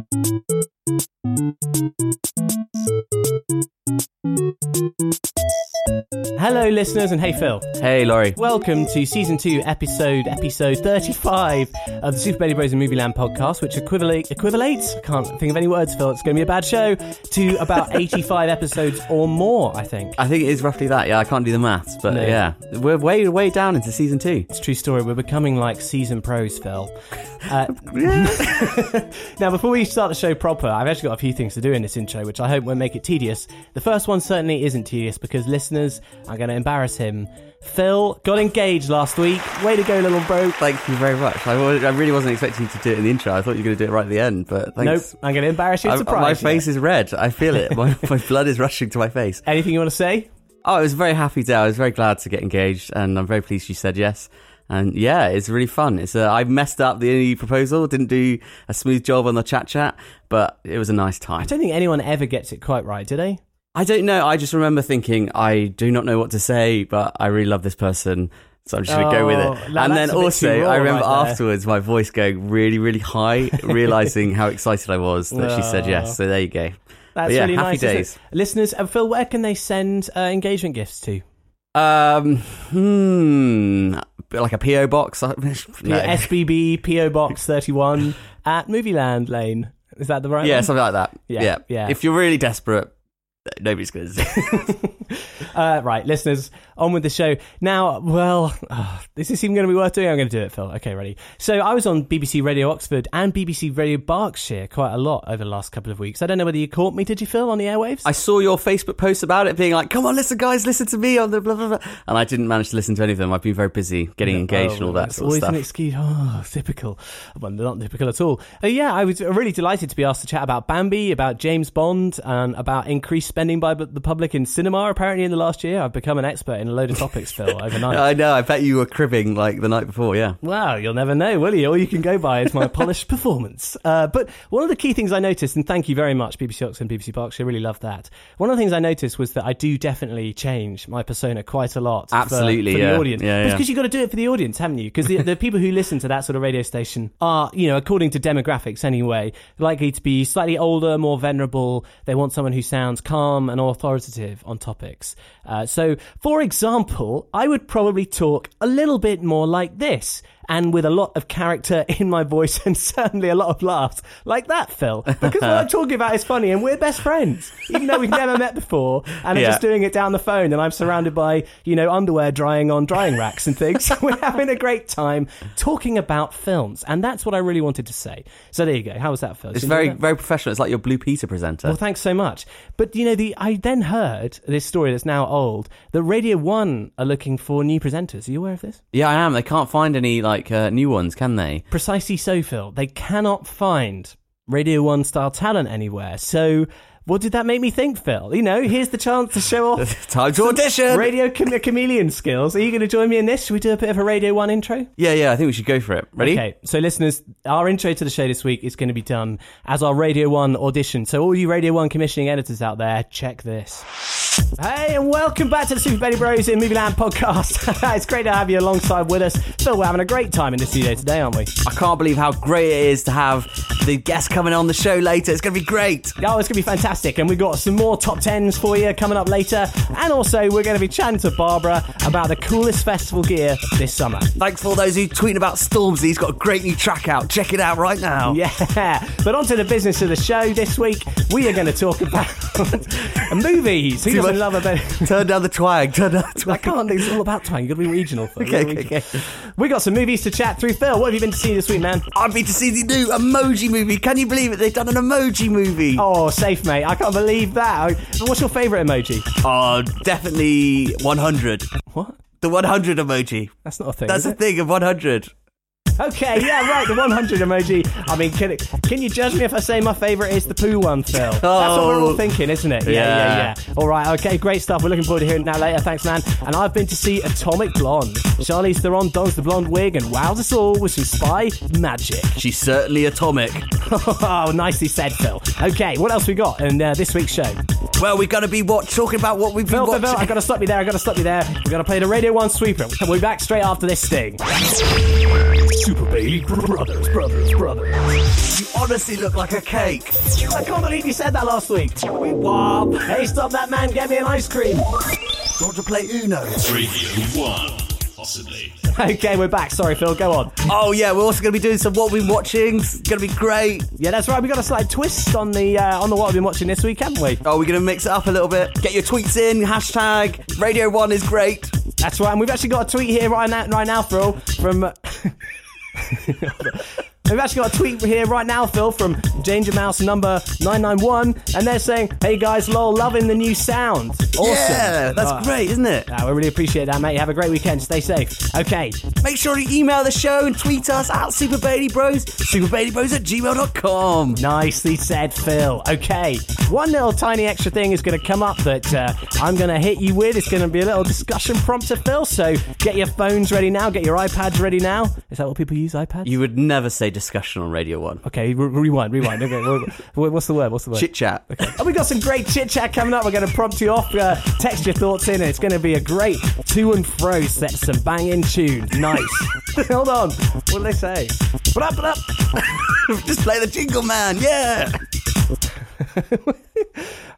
Thank you. Hello, listeners, and hey, Phil. Hey, Laurie. Welcome to season two, episode episode thirty-five of the Super Baby Bros and Movie Land podcast, which equivalent equivalates. I can't think of any words, Phil. It's going to be a bad show. To about eighty-five episodes or more, I think. I think it is roughly that. Yeah, I can't do the maths, but No. yeah, we're way way down into season two. It's a true story. We're becoming like season pros, Phil. Uh, now, before we start the show proper, I've actually got a few things to do in this intro, which I hope won't make it tedious. The first one certainly isn't tedious because listeners, I'm going to embarrass him. Phil got engaged last week. Way to go, little bro. Thank you very much. I, I really wasn't expecting you to do it in the intro. I thought you were going to do it right at the end, but thanks. Nope, I'm going to embarrass you I- surprise my you. face is red. I feel it. My, my blood is rushing to my face. Anything you want to say? Oh, I was a very happy day. I was very glad to get engaged, and I'm very pleased you said yes. And yeah, it's really fun. It's uh, I messed up the proposal, didn't do a smooth job on the chat chat, but it was a nice time. I don't think anyone ever gets it quite right, do they? I don't know. I just remember thinking, I do not know what to say, but I really love this person. So I'm just going to go with Oh, it. and then that's a bit also, I remember right afterwards my voice going really, really high, realizing how excited I was that she said Oh. yes. So there you go. That's But yeah, really happy nice. days. Listeners, and Phil, where can they send uh, engagement gifts to? Um, hmm, like a PO box. no. SBB PO Box 31 at Movieland Lane. Is that the right Yeah, one? something like that. Yeah, Yeah, yeah. If you're really desperate, nobody's going to. Uh, right, listeners, on with the show. Now, well, uh, is this even going to be worth doing? I'm going to do it, Phil. Okay, ready. So I was on BBC Radio Oxford and BBC Radio Berkshire quite a lot over the last couple of weeks. I don't know whether you caught me, did you, Phil, on the airwaves? I saw your Facebook post about it, being like, "Come on, listen, guys, listen to me on the blah blah blah," and I didn't manage to listen to any of them. I've been very busy getting engaged and all that it's sort of always stuff. an excuse. Oh, typical. Well, not typical at all. Uh, yeah, I was really delighted to be asked to chat about Bambi, about James Bond, and about increased spending by the public in cinema. Apparently, in the last year, I've become an expert in a load of topics, Phil, overnight. I know. I bet you were cribbing like the night before. Yeah. Wow, you'll never know, will you? All you can go by is my polished performance. Uh, but one of the key things I noticed, and thank you very much, BBC Oxford and BBC Berkshire, I really love that. One of the things I noticed was that I do definitely change my persona quite a lot. Absolutely, for, the yeah. audience. Yeah, yeah. Because you've got to do it for the audience, haven't you? Because the, the people who listen to that sort of radio station are, you know, according to demographics anyway, likely to be slightly older, more venerable. They want someone who sounds calm and authoritative on topics. Uh, so, for example, I would probably talk a little bit more like this. And with a lot of character in my voice and certainly a lot of laughs, like that, Phil. Because what I'm talking about is funny and we're best friends, even though we've never met before. And I'm Yeah. just doing it down the phone and I'm surrounded by, you know, underwear drying on drying racks and things. we're having a great time talking about films. And that's what I really wanted to say. So there you go. How was that, Phil? It's very that? very professional. It's like your Blue Peter presenter. Well, thanks so much. But you know, the I then heard this story that's now old. that Radio One are looking for new presenters. Are you aware of this? yeah, I am. They can't find any like uh, new ones, can they? Precisely so, Phil. They cannot find Radio One style talent anywhere. So, what did that make me think, Phil? You know, here's the chance to show off Time to audition. radio chame- chameleon skills. Are you going to join me in this? Should we do a bit of a Radio One intro? yeah, yeah. I think we should go for it. Ready? Okay, so listeners, our intro to the show this week is going to be done as our Radio 1 audition. So, all you Radio 1 commissioning editors out there, check this. Hey, and welcome back to the Super Baby Bros in Movie Land podcast. it's great to have you alongside with us. Phil, we're having a great time in the studio today, aren't we? I can't believe how great it is to have the guest coming on the show later. It's going to be great. Oh, it's going to be fantastic. And we've got some more top tens for you coming up later. And also, we're going to be chatting to Barbara about the coolest festival gear this summer. Thanks for all those who tweeting about Stormzy. He's got a great new track out. Check it out right now. Yeah, but on to the business of the show this week. We are going to talk about movies. Who Too doesn't much- love a bit? Turn down the twang. Turn down the I can't. It's all about time. You've got to be regional. Phil. Okay, okay, regional. We got some movies to chat through. Phil, what have you been to see this week, man? I've been to see the new emoji movie. Can you believe it? They've done an emoji movie. Oh, safe, mate. I can't believe that. What's your favourite emoji? Oh, definitely 100. What? The 100 emoji. That's not a thing. That's the it? thing of 100. Okay, yeah, right. The 100 emoji. I mean, can, can you judge me if I say my favourite is the poo one, Phil? Oh. That's what we're all Oh. thinking, isn't it? Yeah, yeah, Yeah. yeah. All right, okay, great stuff. We're looking forward to hearing that later. Thanks, man. And I've been to see Atomic Blonde. Charlize Theron dons the blonde wig and wows us all with some spy magic. She's certainly atomic. oh, nicely said, Phil. Okay, what else we got in uh, this week's show? Well, we're going to be what talking about what we've been Phil, Phil, watching. Phil, I gotta stop you there. I gotta stop you there. We're gonna play the Radio One sweeper. We'll be back straight after this sting. Super Baby Brothers, Brothers, Brothers. You honestly look like a cake. I can't believe you said that last week. We wop. Hey, stop that man. Get me an ice cream. You want to play Uno? Radio 1. Possibly. Okay, we're back. Sorry, Phil. Go on. Oh yeah, we're also going to be doing some what we've been watching. It's going to be great. Yeah, that's right. We got a slight twist on the uh, on the what we've been watching this week, haven't we? Oh, we're going to mix it up a little bit. Get your tweets in. Hashtag Radio One is great. That's right. And we've actually got a tweet here right now, right now, Phil, from. We've actually got a tweet here right now, Phil, from Danger Mouse number 991, and they're saying, Hey guys, lol, loving the new sound. Awesome. Yeah, that's Oh, great, isn't it? ah, we really appreciate that, mate. Have a great weekend. Stay safe. Okay. Make sure you email the show and tweet us at Super Bailey Bros. SuperBaileyBros at gmail.com. Nicely said, Phil. Okay, one little tiny extra thing is going to come up that uh, I'm going to hit you with. It's going to be a little discussion prompter, Phil. So get your phones ready now. Get your iPads ready now. Is that what people use, iPads? You would never say discussion on Radio 1. Okay, re- rewind, rewind. Okay, wha- wha- what's the word? What's the word? Chit chat. And we've got some great chit chat coming up. We're going to prompt you off. Uh, text your thoughts in. It's going to be a great to and fro set. Some banging tunes. Nice. Hold on. What do they say? What up? Up? Just play the jingle man, yeah.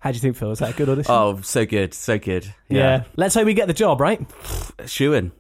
How do you think, Phil? Is that a good audition? Oh, so good, so good. yeah. Let's hope we get the job, right? Shooing.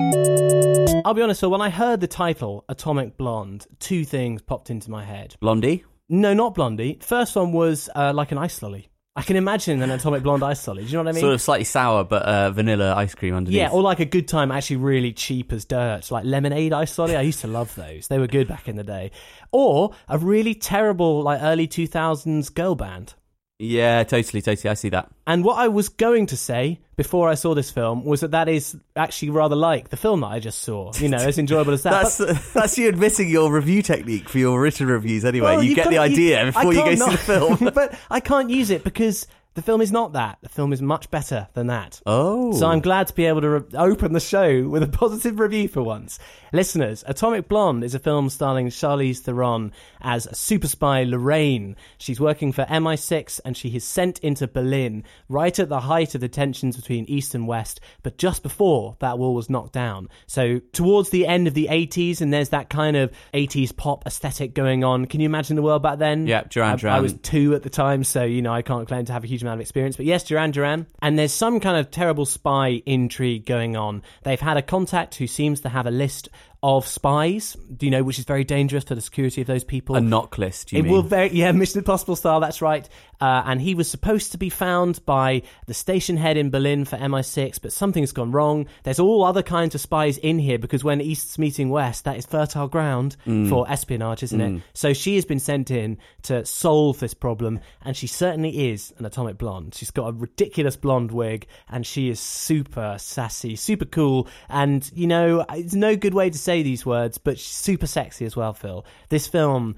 I'll be honest, Phil. When I heard the title Atomic Blonde, two things popped into my head. Blondie. No, not Blondie. First one was uh, like an ice lolly. I can imagine an Atomic Blonde ice lolly. Do you know what I mean? Sort of slightly sour, but uh, vanilla ice cream underneath. Yeah, or like a good time, actually really cheap as dirt, like lemonade ice lolly. I used to love those; they were good back in the day. Or a really terrible, like early two thousands girl band. Yeah, totally, totally. I see that. And what I was going to say before I saw this film was that that is actually rather like the film that I just saw. You know, as enjoyable as that. That's But- that's you admitting your review technique for your written reviews. Anyway, Well, you, get the idea I before you go can't see the film. but I can't use it because the film is not that. The film is much better than that. oh, So I'm glad to be able to re- open the show with a positive review for once. Listeners, Atomic Blonde is a film starring Charlize Theron as a super spy Lorraine. She's working for MI6 and she is sent into Berlin right at the height of the tensions between East and West, but just before that wall was knocked down. So towards the end of the 80s, and there's that kind of 80s pop aesthetic going on. Can you imagine the world back then? Yeah, Duran I- I was two at the time, so you know I can't claim to have a huge amount of experience. But yes, Duran Duran, and there's some kind of terrible spy intrigue going on. They've had a contact who seems to have a list of spies, do you know, which is very dangerous for the security of those people. a NOC list. You It mean? will very yeah, Mission Impossible style. That's right. Uh, and he was supposed to be found by the station head in Berlin for MI6, but something's gone wrong. There's all other kinds of spies in here because when East's meeting West, that is fertile ground Mm. for espionage, isn't it? So she has been sent in to solve this problem, and she certainly is an atomic blonde. She's got a ridiculous blonde wig, and she is super sassy, super cool, and you know, it's no good way to say these words, but super sexy as well. Phil, this film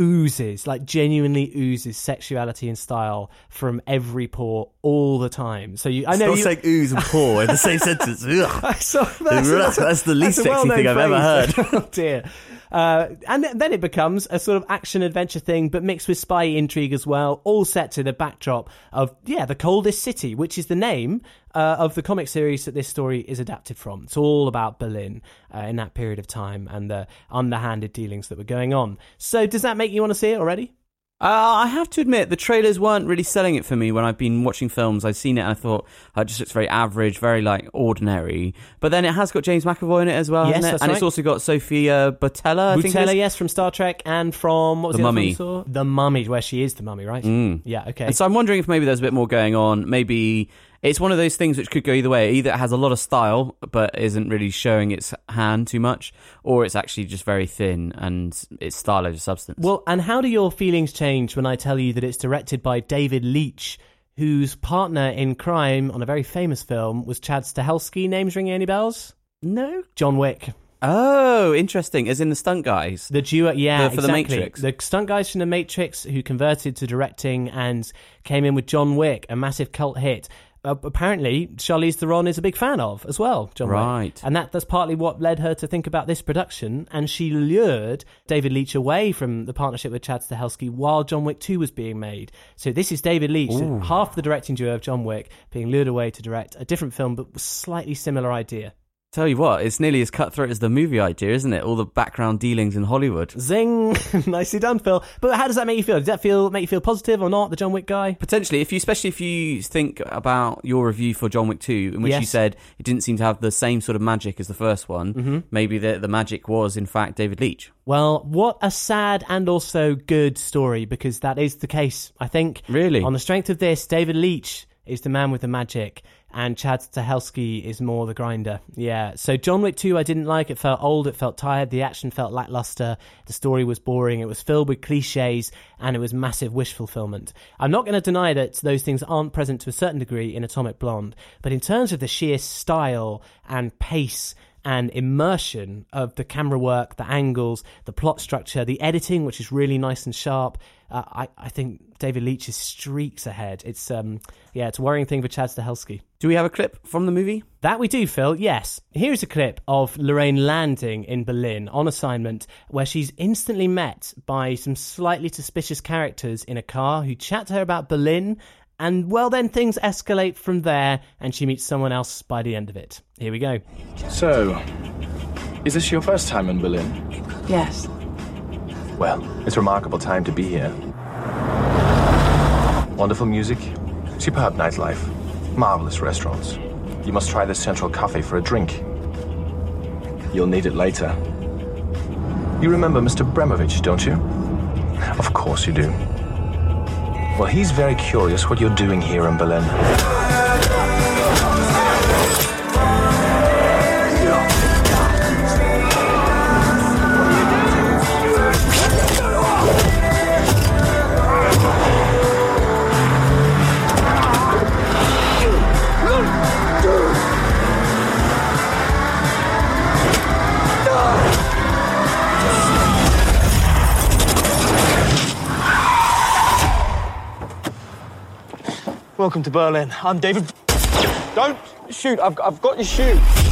oozes, like genuinely oozes sexuality and style from every pore all the time. So you, I know you. saying ooze and pore in the same sentence. Ugh. So That's- that's the least a sexy thing I've ever well-known oh dear. Uh, and th- then it becomes a sort of action adventure thing, but mixed with spy intrigue as well, all set to the backdrop of, yeah, the coldest city, which is the name uh, of the comic series that this story is adapted from. It's all about Berlin uh, in that period of time and the underhanded dealings that were going on. So does that make you want to see it already? Uh, I have to admit, the trailers weren't really selling it for me when I've been watching films. I've seen it and I thought oh, it just looks very average, very like ordinary. But then it has got James McAvoy in it as well, Yes, hasn't it? and right. it's also got Sofia Boutella, I think. Boutella, yes, from Star Trek and from, what was The the, Mummy. one we saw? The Mummy, where she is the mummy, right? Mm. Yeah, okay. And so I'm wondering if maybe there's a bit more going on. Maybe it's one of those things which could go either way. Either it has a lot of style but isn't really showing its hand too much, or it's actually just very thin and it's style over substance. Well, and how do your feelings change when I tell you that it's directed by David Leitch, whose partner in crime on a very famous film was Chad Stahelski? Names ringing any bells? no. John Wick. Oh, interesting. As in the stunt guys. The duo, yeah, The- for The. Matrix. The stunt guys from The Matrix who converted to directing and came in with John Wick, a massive cult hit. Uh, apparently Charlize Theron is a big fan of as well, John Wick. Right. And that, that's partly what led her to think about this production. And she lured David Leitch away from the partnership with Chad Stahelski while John Wick 2 was being made. So this is David Leitch, half the directing duo of John Wick, being lured away to direct a different film, but with slightly similar idea. Tell you what, it's nearly as cutthroat as the movie idea, isn't it? All the background dealings in Hollywood. Zing! Nicely done, Phil. But how does that make you feel? Does that feel make you feel positive or not? The John Wick guy? Potentially, if you, especially if you think about your review for John Wick 2, in which you said it didn't seem to have the same sort of magic as the first one, Mm-hmm. maybe the, the magic was, in fact, David Leitch. Well, what a sad and also good story because that is the case. I think. Really? On the strength of this, David Leitch is the man with the magic, and Chad Stahelski is more the grinder. Yeah. So John Wick 2, I didn't like. It felt old. It felt tired. The action felt lackluster. The story was boring. It was filled with cliches, and it was massive wish fulfillment. I'm not going to deny that those things aren't present to a certain degree in Atomic Blonde, but in terms of the sheer style and pace and immersion of the camera work, the angles, the plot structure, the editing, which is really nice and sharp. Uh, I, I think David Leitch is streaks ahead. It's um, yeah, it's a worrying thing for Chad Stahelski. Do we have a clip from the movie? That we do, Phil. Yes. Here's a clip of Lorraine landing in Berlin on assignment where she's instantly met by some slightly suspicious characters in a car who chat to her about Berlin. And well, then things escalate from there and she meets someone else by the end of it. Here we go. So, is this your first time in Berlin? Yes. Well, it's a remarkable time to be here. Wonderful music, superb nightlife, marvelous restaurants. You must try the Central Cafe for a drink. You'll need it later. You remember Mr. Bremovich, don't you? Of course you do. Well, he's very curious what you're doing here in Berlin. Welcome to Berlin. I'm David. Don't shoot. I've, I've got your shoe.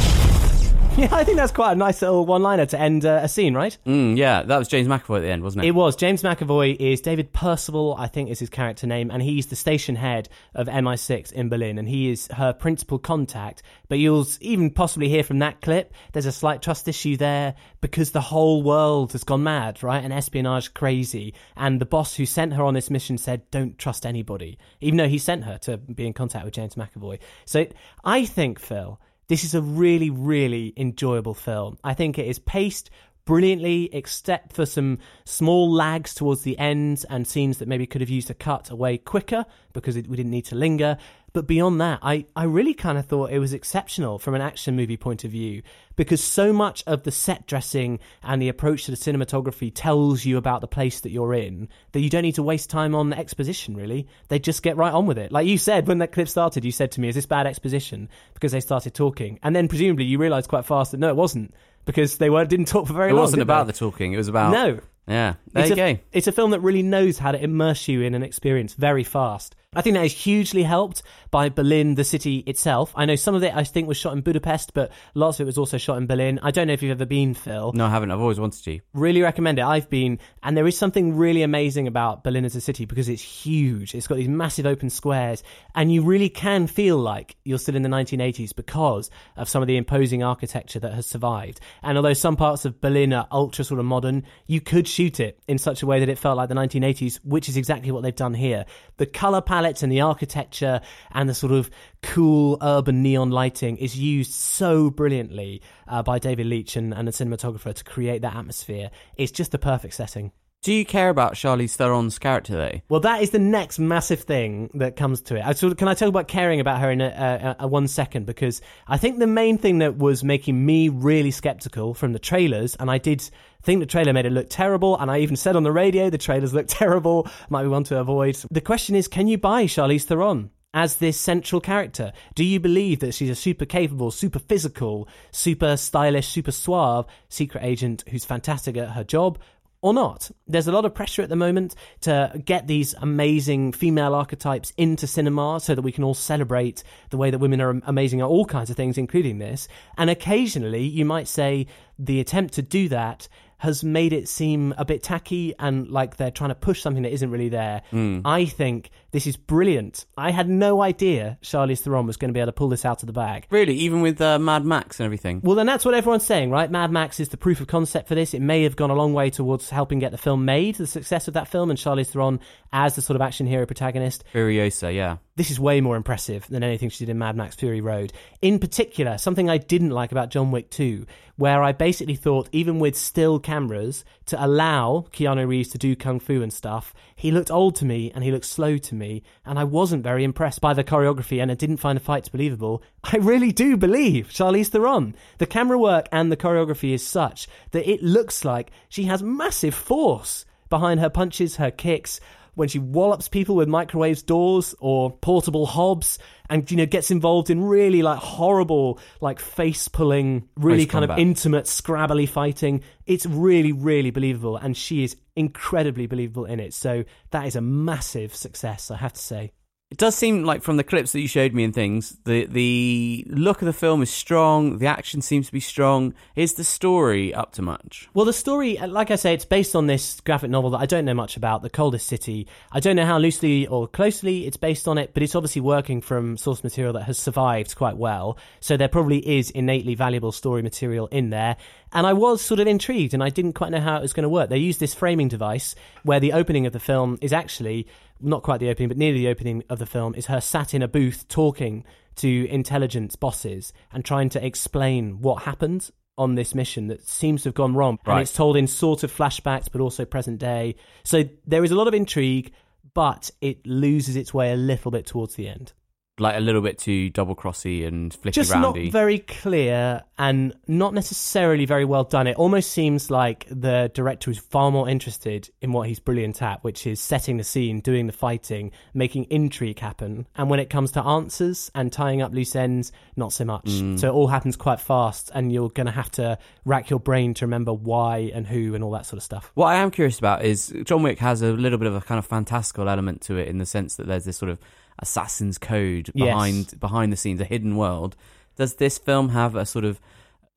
Yeah, I think that's quite a nice little one liner to end uh, a scene, right? Mm, yeah, that was James McAvoy at the end, wasn't it? It was. James McAvoy is David Percival, I think is his character name, and he's the station head of MI6 in Berlin, and he is her principal contact. But you'll even possibly hear from that clip, there's a slight trust issue there because the whole world has gone mad, right? And espionage crazy. And the boss who sent her on this mission said, don't trust anybody, even though he sent her to be in contact with James McAvoy. So I think, Phil, this is a really, really enjoyable film. I think it is paced brilliantly, except for some small lags towards the ends and scenes that maybe could have used a cut away quicker because it, we didn't need to linger. But beyond that, I, I really kind of thought it was exceptional from an action movie point of view because so much of the set dressing and the approach to the cinematography tells you about the place that you're in that you don't need to waste time on exposition, really. They just get right on with it. Like you said, when that clip started, you said to me, Is this bad exposition? Because they started talking. And then presumably you realised quite fast that no, it wasn't because they were, didn't talk for very it long. It wasn't about they? the talking, it was about. No. Yeah, there it's you a, go. It's a film that really knows how to immerse you in an experience very fast. I think that is hugely helped by Berlin, the city itself. I know some of it I think was shot in Budapest, but lots of it was also shot in Berlin. I don't know if you've ever been, Phil. No, I haven't. I've always wanted to. Really recommend it. I've been, and there is something really amazing about Berlin as a city because it's huge. It's got these massive open squares, and you really can feel like you're still in the 1980s because of some of the imposing architecture that has survived. And although some parts of Berlin are ultra sort of modern, you could shoot it in such a way that it felt like the 1980s, which is exactly what they've done here. The color and the architecture and the sort of cool urban neon lighting is used so brilliantly uh, by David Leitch and, and the cinematographer to create that atmosphere. It's just the perfect setting. Do you care about Charlize Theron's character, though? Well, that is the next massive thing that comes to it. I sort of, can I talk about caring about her in a, a, a one second? Because I think the main thing that was making me really skeptical from the trailers, and I did think the trailer made it look terrible, and I even said on the radio the trailers look terrible, might be one to avoid. The question is, can you buy Charlize Theron? As this central character, do you believe that she's a super capable, super physical, super stylish, super suave secret agent who's fantastic at her job? Or not. There's a lot of pressure at the moment to get these amazing female archetypes into cinema so that we can all celebrate the way that women are amazing at all kinds of things, including this. And occasionally, you might say the attempt to do that has made it seem a bit tacky and like they're trying to push something that isn't really there. Hmm. I think this is brilliant. I had no idea Charlize Theron was going to be able to pull this out of the bag. Really, even with uh, Mad Max and everything. Well, then that's what everyone's saying, right? Mad Max is the proof of concept for this. It may have gone a long way towards helping get the film made, the success of that film, and Charlize Theron as the sort of action hero protagonist. Furiosa, yeah. This is way more impressive than anything she did in Mad Max Fury Road. In particular, something I didn't like about John Wick 2, where I basically thought, even with still cameras, to allow Keanu Reeves to do kung fu and stuff, he looked old to me and he looked slow to me, and I wasn't very impressed by the choreography and I didn't find the fights believable. I really do believe Charlize Theron. The camera work and the choreography is such that it looks like she has massive force behind her punches, her kicks, when she wallops people with microwave doors or portable hobs and you know gets involved in really like horrible like face pulling really kind of intimate scrabbly fighting. It's really really believable and she is incredibly believable in it. So that is a massive success i have to say It does seem like from the clips that you showed me and things, the the look of the film is strong. The action seems to be strong. Is the story up to much? Well, the story, uh, like I say, it's based on this graphic novel that I don't know much about, The Coldest City. I don't know how loosely or closely it's based on it, but it's obviously working from source material that has survived quite well. So there probably is innately valuable story material in there. And I was sort of intrigued and I didn't quite know how it was going to work. They used this framing device where the opening of the film is actually not quite the opening, but near the opening of the film is her sat in a booth talking to intelligence bosses and trying to explain what happened on this mission that seems to have gone wrong. And it's told in sort of flashbacks, but also present day. So there is a lot of intrigue, but it loses its way a little bit towards the end. Like a little bit too double crossy and flicky Just not very clear and not necessarily very well done. It almost seems like the director is far more interested in what he's brilliant at, which is setting the scene, doing the fighting, making intrigue happen. And when it comes to answers and tying up loose ends, not so much. Mm. So it all happens quite fast, and you're going to have to rack your brain to remember why and who and all that sort of stuff. What I am curious about is John Wick has a little bit of a kind of fantastical element to it in the sense that there's this sort of assassin's code Yes. behind behind the scenes, a hidden world. Does this film have a sort of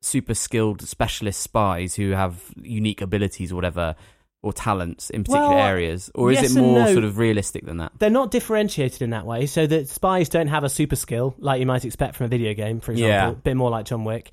super skilled specialist spies who have unique abilities or whatever or talents in particular Well, areas or is yes it more no. sort of realistic than that? they're not differentiated in that way. So that spies don't have a super skill like you might expect from a video game, for example. Yeah. A bit more like John Wick.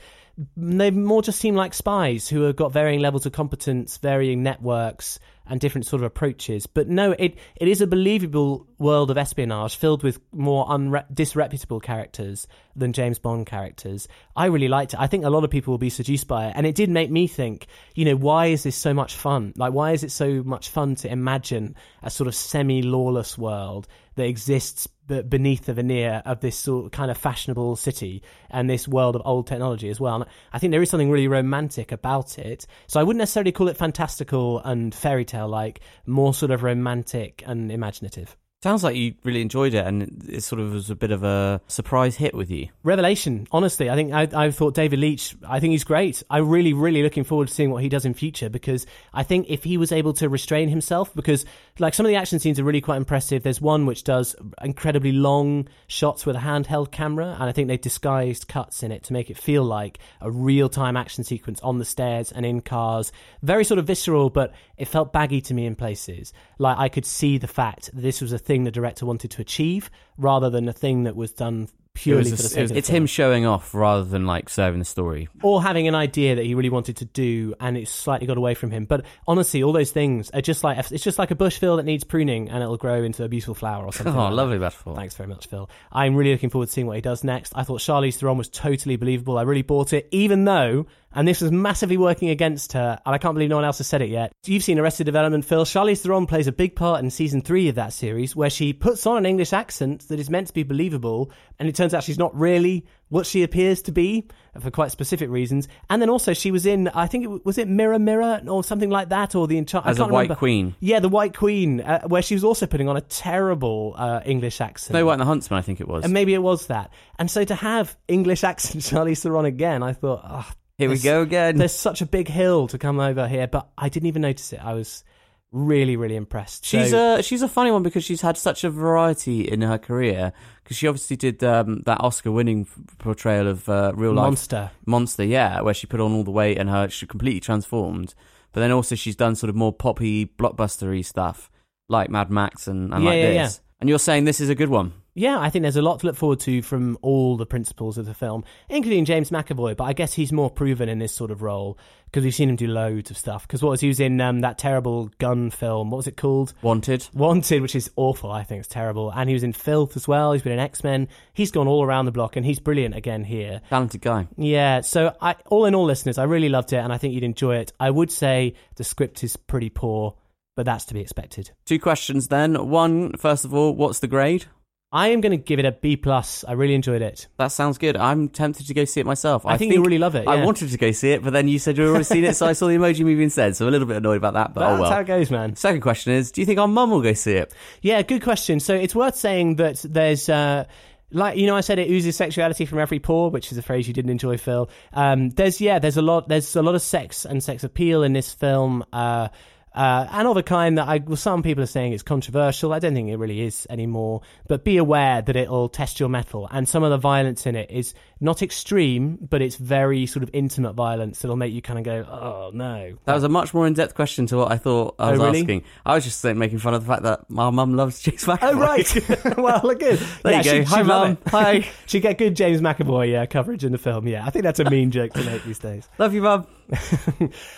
They more just seem like spies who have got varying levels of competence, varying networks, and different sort of approaches. But no, it it is a believable world of espionage filled with more unre- disreputable characters than James Bond characters. I really liked it. I think a lot of people will be seduced by it, and it did make me think. You know, why is this so much fun? Like, why is it so much fun to imagine a sort of semi-lawless world that exists beneath the veneer of this sort of kind of fashionable city and this world of old technology as well? And I think there is something really romantic about it. So I wouldn't necessarily call it fantastical and fairy tale like, more sort of romantic and imaginative. Sounds like you really enjoyed it and it sort of was a bit of a surprise hit with you. Revelation, honestly, I think I, I thought David Leitch. I think he's great. I'm really, really looking forward to seeing what he does in future because I think if he was able to restrain himself, because like some of the action scenes are really quite impressive. There's one which does incredibly long shots with a handheld camera, and I think they've disguised cuts in it to make it feel like a real time action sequence on the stairs and in cars. Very sort of visceral, but it felt baggy to me in places. Like I could see the fact that this was a thing the director wanted to achieve rather than a thing that was done purely It for the sake of the it's him showing off rather than like serving the story. or having an idea that he really wanted to do and it slightly got away from him. But honestly, all those things are just like it's just like a bush, Phil, that needs pruning and it'll grow into a beautiful flower or something. Oh, like that. lovely metaphor. Thanks very much, Phil. I'm really looking forward to seeing what he does next. I thought Charlize Theron was totally believable. I really bought it, even though, and this was massively working against her, and I can't believe no one else has said it yet. You've seen Arrested Development, Phil. Charlize Theron plays a big part in season three of that series, where she puts on an English accent that is meant to be believable, and it turns out she's not really what she appears to be for quite specific reasons. And then also she was in, I think it was it Mirror Mirror or something like that, or the Enchant. I As a White remember. Queen. Yeah, the White Queen, uh, where she was also putting on a terrible uh, English accent. Snow White and the Huntsman, I think it was. And maybe it was that. And so to have English accent Charlize Theron again, I thought, oh, Here we go again. There's such a big hill to come over here, but I didn't even notice it. I was really, really impressed. She's So- a she's a funny one because she's had such a variety in her career. Because she obviously did um, that Oscar-winning portrayal of uh, real life monster. monster, yeah, where she put on all the weight and her she completely transformed. But then also she's done sort of more poppy, blockbustery stuff like Mad Max and, and Yeah, like yeah, this. And you're saying this is a good one. Yeah, I think there's a lot to look forward to from all the principals of the film, including James McAvoy. But I guess he's more proven in this sort of role because we've seen him do loads of stuff. Because what was he was in um, that terrible gun film? What was it called? Wanted. Wanted, which is awful. I think it's terrible. And he was in Filth as well. He's been in X Men. He's gone all around the block, and he's brilliant again here. Talented guy. Yeah. So, I, all in all, listeners, I really loved it, and I think you'd enjoy it. I would say the script is pretty poor, but that's to be expected. Two questions then. One, first of all, what's the grade? I am going to give it a B plus. I really enjoyed it. That sounds good. I'm tempted to go see it myself. I think you'll really love it, I wanted to go see it, but then you said you'd already seen it, so I saw the emoji movie instead. So I'm a little bit annoyed about that, but That's oh well. how it goes, man. Second question is, do you think our mum will go see it? Yeah, good question. So it's worth saying that there's. Uh, like you know, I said it oozes sexuality from every pore, which is a phrase you didn't enjoy, Phil. Um, there's yeah, there's a lot, there's a lot of sex and sex appeal in this film, uh, uh, and of a kind that I, well, some people are saying it's controversial. I don't think it really is anymore. But be aware that it'll test your mettle, and some of the violence in it is not extreme, but it's very sort of intimate violence that'll make you kind of go, oh no. That was a much more in-depth question to what I thought I Oh, was really? asking. I was just making fun of the fact that my mum loves James McAvoy. Oh right. well, look good. There yeah, you go. she'd- Hi, Mum. Hi. She'd get good James McAvoy uh, coverage in the film. Yeah, I think that's a mean joke to make these days. Love you, mum.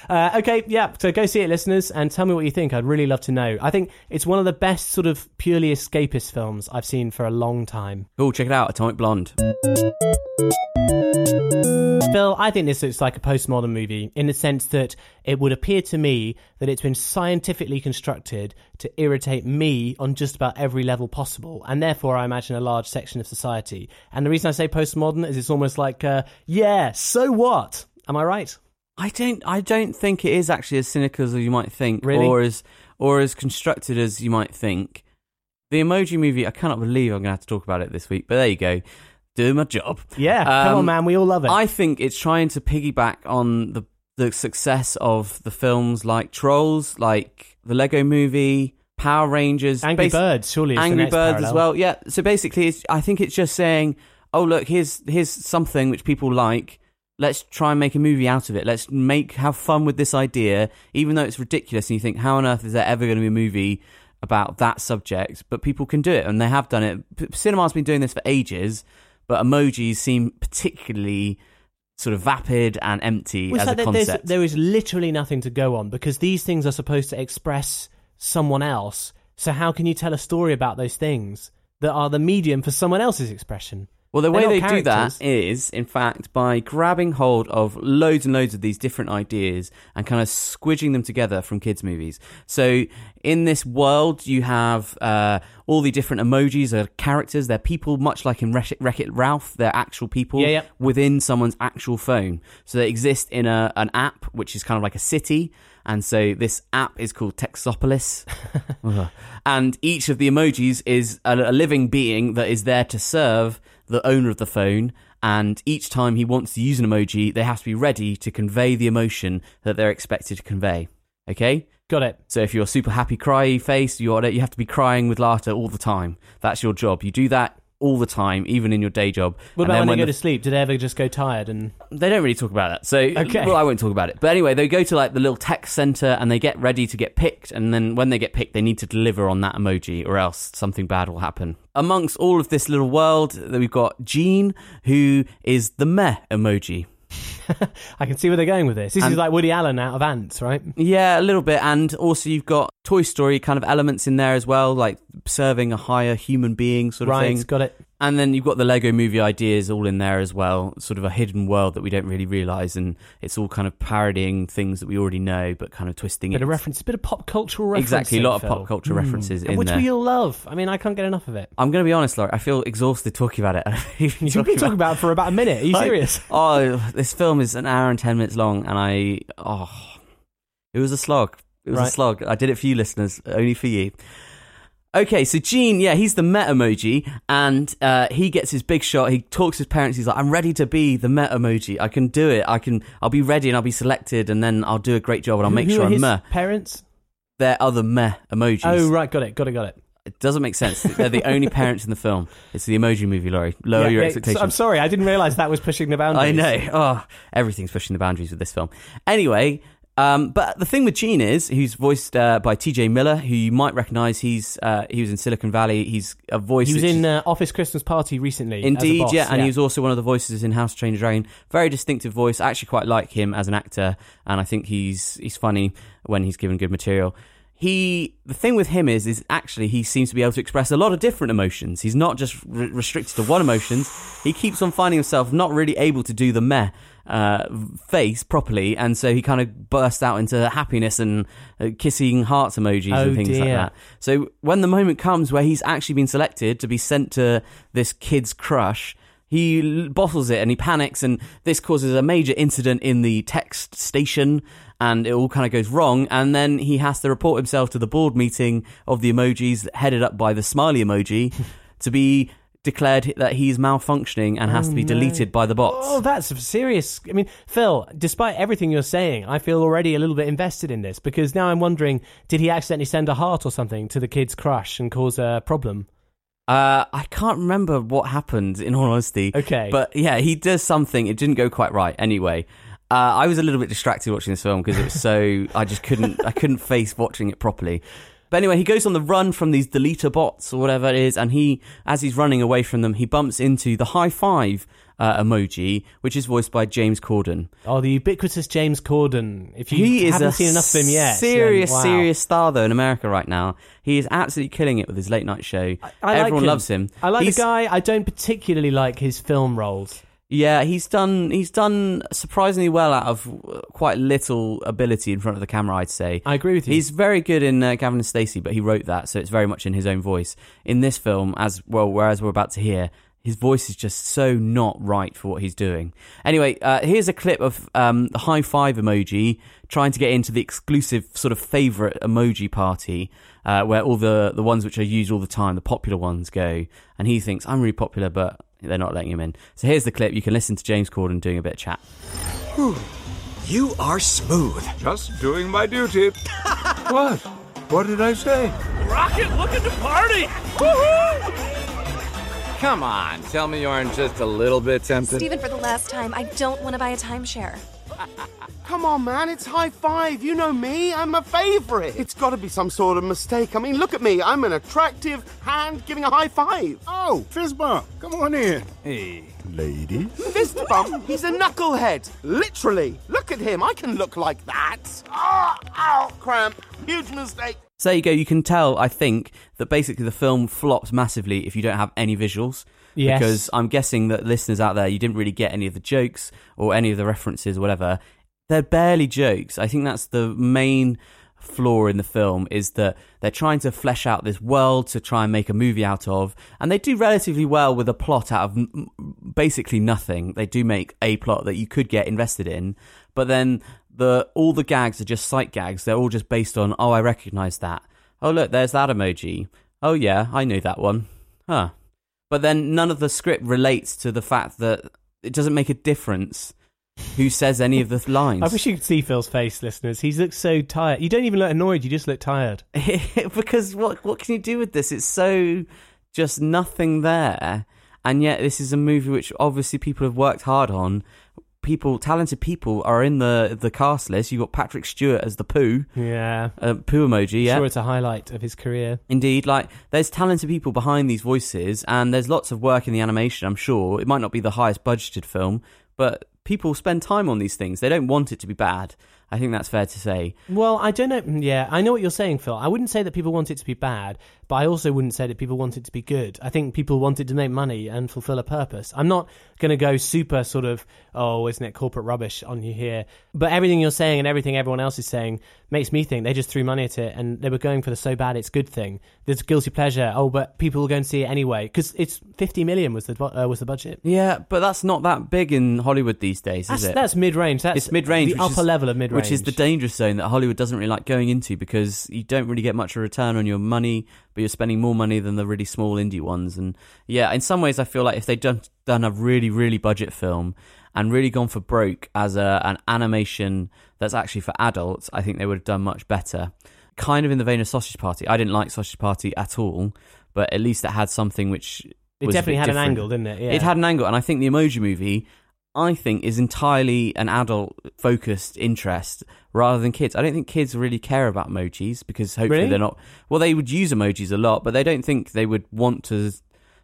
Uh, okay, yeah. So go see it, listeners, and tell me what you think. I'd really love to know. I think it's one of the best sort of purely escapist films I've seen for a long time. Cool, check it out. Atomic Blonde. Phil, I think this looks like a postmodern movie in the sense that it would appear to me that it's been scientifically constructed to irritate me on just about every level possible, and therefore I imagine a large section of society. And the reason I say postmodern is it's almost like, uh, yeah, so what? Am I right? I don't. I don't think it is actually as cynical as you might think, Really? or as or as constructed as you might think. The Emoji Movie. I cannot believe I'm going to have to talk about it this week, but there you go. Doing my job. Yeah, come Um, on, man. We all love it. I think it's trying to piggyback on the the success of the films like Trolls, like the Lego Movie, Power Rangers, Angry basi- Birds, surely. Angry Birds as well. Yeah. So basically, it's, I think it's just saying, oh look, here's here's something which people like. Let's try and make a movie out of it. Let's make have fun with this idea, even though it's ridiculous. And you think, how on earth is there ever going to be a movie about that subject? But people can do it, and they have done it. Cinema's been doing this for ages, but emojis seem particularly sort of vapid and empty Well, as a concept. there is literally nothing to go on because these things are supposed to express someone else. So how can you tell a story about those things that are the medium for someone else's expression? Well, the way they do that is, in fact, by grabbing hold of loads and loads of these different ideas and kind of squidging them together from kids' movies. So, in this world, you have uh, all the different emojis are characters. They're people, much like in Wreck Wreck It Ralph. They're actual people Yeah, yeah. within someone's actual phone. So they exist in a an app, which is kind of like a city. And so this app is called Textopolis. And each of the emojis is a, a living being that is there to serve the owner of the phone. And each time he wants to use an emoji, they have to be ready to convey the emotion that they're expected to convey. Okay? Got it. So if you're a super happy, cry face, you you have to be crying with laughter all the time. That's your job. You do that all the time, even in your day job. What And about then when they go the- to sleep? Do they ever just go tired and they don't really talk about that. So, Okay. well, I won't talk about it. But anyway, they go to like the little tech center and they get ready to get picked. And then when they get picked, they need to deliver on that emoji or else something bad will happen. Amongst all of this little world, that we've got Gene, who is the meh emoji. I can see where they're going with this. This And- is like Woody Allen out of Antz, right? Yeah, a little bit. And also, you've got Toy Story kind of elements in there as well, like serving a higher human being sort of right, thing. got it. And then you've got the Lego movie ideas all in there as well, sort of a hidden world that we don't really realize. And it's all kind of parodying things that we already know, but kind of twisting Bit it. of reference, a bit of pop cultural reference. Exactly, a lot of pop culture mm. references in there. which there. we all love. I mean, I can't get enough of it. I'm going to be honest, Laura, I feel exhausted talking about it. You've been talking about it for about a minute. Are you Like, serious? Oh, this film is an hour and 10 minutes long, and I. Oh, it was a slog. It was a slog. I did it for you, listeners, only for you. Okay, so Gene, yeah, he's the meh emoji, and uh, he gets his big shot. He talks to his parents. He's like, "I'm ready to be the meh emoji. I can do it. I can. I'll be ready, and I'll be selected, and then I'll do a great job, and I'll make Who sure are I'm his Meh." parents? They're other Meh emojis. Oh, right, got it, got it, got it. It doesn't make sense. They're the only parents in the film. It's the emoji movie, Laurie. Lower Yeah, your yeah, expectations. I'm sorry, I didn't realise that was pushing the boundaries. I know. Oh, everything's pushing the boundaries with this film. Anyway, um, but the thing with Gene is, who's voiced uh, by T.J. Miller, who you might recognise. He's uh, he was in Silicon Valley. He's a voice. He was in uh, Office Christmas Party recently. as a Indeed, boss, yeah, and he was also one of the voices in House Train Dragon. Very distinctive voice. I actually quite like him as an actor, and I think he's he's funny when he's given good material. He, the thing with him is, is actually he seems to be able to express a lot of different emotions. He's not just re- restricted to one emotions. He keeps on finding himself not really able to do the meh uh, face properly, and so he kind of bursts out into happiness and uh, kissing hearts emojis Oh, and things like that. So when the moment comes where he's actually been selected to be sent to this kid's crush, he bottles it and he panics, and this causes a major incident in the text station, and it all kind of goes wrong. And then he has to report himself to the board meeting of the emojis, headed up by the smiley emoji, to be declared that he's malfunctioning and has to be Oh, no. deleted by the bots. Oh, that's serious. I mean, Phil, despite everything you're saying, I feel already a little bit invested in this because now I'm wondering did he accidentally send a heart or something to the kid's crush and cause a problem? Uh, I can't remember what happened, in all honesty. Okay. But yeah, he does something. It didn't go quite right. Anyway, uh, I was a little bit distracted watching this film because it was so. I just couldn't. I couldn't face watching it properly. But anyway, he goes on the run from these deleter bots or whatever it is, and he, as he's running away from them, he bumps into the high five uh, emoji, which is voiced by James Corden. Oh, the ubiquitous James Corden. If you he haven't seen enough of him yet, serious, then wow. serious star though in America right now. He is absolutely killing it with his late night show. I like Everyone him. loves him. I like He's- the guy. I don't particularly like his film roles. Yeah, he's done he's done surprisingly well out of quite little ability in front of the camera. I'd say. I agree with you. He's very good in uh, Gavin and Stacey, but he wrote that, so it's very much in his own voice. In this film, as well, whereas we're about to hear, his voice is just so not right for what he's doing. Anyway, uh, here's a clip of um, the high five emoji trying to get into the exclusive sort of favorite emoji party. Uh, where all the, the ones which are used all the time, the popular ones go, and he thinks I'm really popular, but they're not letting him in. So here's the clip. You can listen to James Corden doing a bit of chat. You are smooth. Just doing my duty. what? What did I say? Rocket looking to party! Come on, tell me you aren't just a little bit tempted. Steven, for the last time, I don't want to buy a timeshare. Come on, man, it's high five. You know me, I'm a favorite. It's got to be some sort of mistake. I mean, look at me. I'm an attractive hand giving a high five. Oh, fist bump. Come on in. Hey, lady. Fist bump, he's a knucklehead. Literally. Look at him. I can look like that. Ah, ow, cramp. Huge mistake. So there you go. You can tell, I think, that basically the film flops massively if you don't have any visuals. Yes. Because I'm guessing that listeners out there, you didn't really get any of the jokes or any of the references or whatever. They're barely jokes. I think that's the main flaw in the film is that they're trying to flesh out this world to try and make a movie out of and they do relatively well with a plot out of basically nothing they do make a plot that you could get invested in but then the all the gags are just sight gags they're all just based on oh i recognize that oh look there's that emoji oh yeah i knew that one huh but then none of the script relates to the fact that it doesn't make a difference who says any of the lines I wish you could see Phil's face, listeners. He looks so tired. You don't even look annoyed. You just look tired. because what what can you do with this? It's so just nothing there, and yet this is a movie which obviously people have worked hard on. People, talented people, are in the the cast list. You've got Patrick Stewart as the poo, Yeah. uh, poo emoji. Yeah, Sure, it's a highlight of his career. Indeed, like there's talented people behind these voices, and there's lots of work in the animation. I'm sure it might not be the highest budgeted film, but people spend time on these things. They don't want it to be bad. I think that's fair to say. Well, I don't know. Yeah, I know what you're saying, Phil. I wouldn't say that people want it to be bad, but I also wouldn't say that people want it to be good. I think people want it to make money and fulfill a purpose. I'm not going to go super sort of, oh, isn't it corporate rubbish on you here? But everything you're saying and everything everyone else is saying makes me think they just threw money at it and they were going for the so bad it's good thing. There's guilty pleasure. Oh, but people will go and see it anyway because it's 50 million was the uh, was the budget. Yeah, but that's not that big in Hollywood these days, That's, is it? that's mid range. That's It's mid-range, The upper is- level of mid range. which is the dangerous zone that Hollywood doesn't really like going into because you don't really get much of a return on your money, but you're spending more money than the really small indie ones. And yeah, in some ways, I feel like if they'd done, done a really, really budget film and really gone for broke as a, an animation that's actually for adults, I think they would have done much better. Kind of in the vein of Sausage Party. I didn't like Sausage Party at all, but at least it had something which It definitely had an angle, didn't it? Yeah. It had an angle, and I think the Emoji Movie, I think, is entirely an adult-focused interest rather than kids. I don't think kids really care about emojis because hopefully Really? they're not. Well, they would use emojis a lot, but they don't think they would want to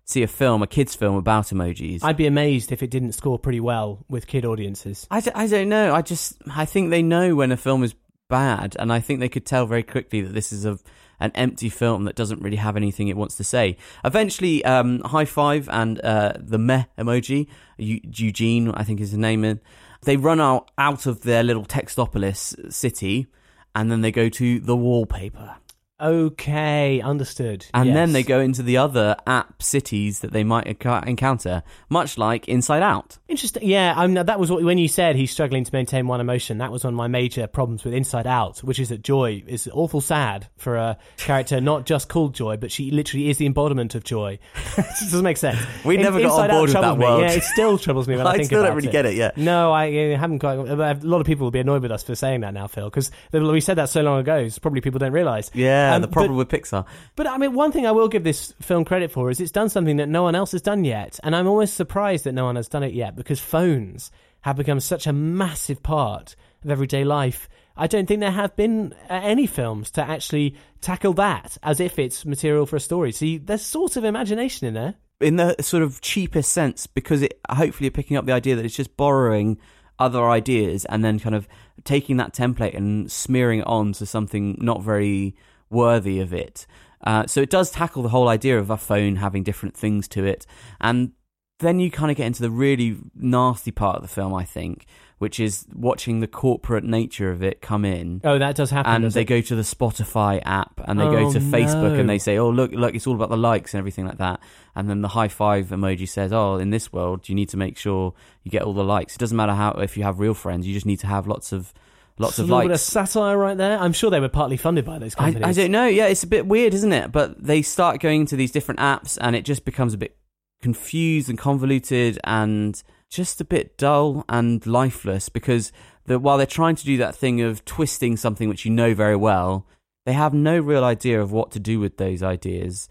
see a film, a kids' film about emojis. I'd be amazed if it didn't score pretty well with kid audiences. I, d- I don't know. I just I think they know when a film is bad, and I think they could tell very quickly that this is a an empty film that doesn't really have anything it wants to say. Eventually, um, High Five and uh, the meh emoji, Eugene, I think is his name, they run out out of their little Textopolis city, and then they go to the wallpaper. Okay, understood. And then they go into the other app cities that they might encounter, much like Inside Out. Interesting. Yeah, I'm, that was what, when you said he's struggling to maintain one emotion. That was one of my major problems with Inside Out, which is that Joy is awful sad for a character not just called Joy, but she literally is the embodiment of joy. it doesn't make sense. We In- never got on Inside Out board with that me. world. Yeah, it still troubles me when I, I think still don't really it. get it yet. No, I, I haven't quite. A lot of people will be annoyed with us for saying that now, Phil, because we said that so long ago. It's probably people don't realise. Yeah, Um, the but- problem with Pixar. but I mean, one thing I will give this film credit for is it's done something that no one else has done yet. And I'm almost surprised that no one has done it yet because phones have become such a massive part of everyday life. I don't think there have been uh, any films to actually tackle that as if it's material for a story. See, there's sort of imagination in there. in the sort of cheapest sense because it hopefully you're picking up the idea that it's just borrowing other ideas and then kind of taking that template and smearing it on to something not very worthy of it. Uh, so it does tackle the whole idea of a phone having different things to it, and then you kind of get into the really nasty part of the film, I think, which is watching the corporate nature of it come in Oh, that does happen. and they it? go to the Spotify app and they go Oh, to Facebook no. and they say, "Oh, look, look, it's all about the likes and everything like that." And then the high five emoji says, "Oh, in this world, you need to make sure you get all the likes. It doesn't matter how if you have real friends, you just need to have lots of lots It's of bit of satire right there. I'm sure they were partly funded by those I, companies. I don't know. Yeah, it's a bit weird, isn't it? But they start going to these different apps, and it just becomes a bit confused and convoluted, and just a bit dull and lifeless. Because the, while they're trying to do that thing of twisting something which you know very well, they have no real idea of what to do with those ideas,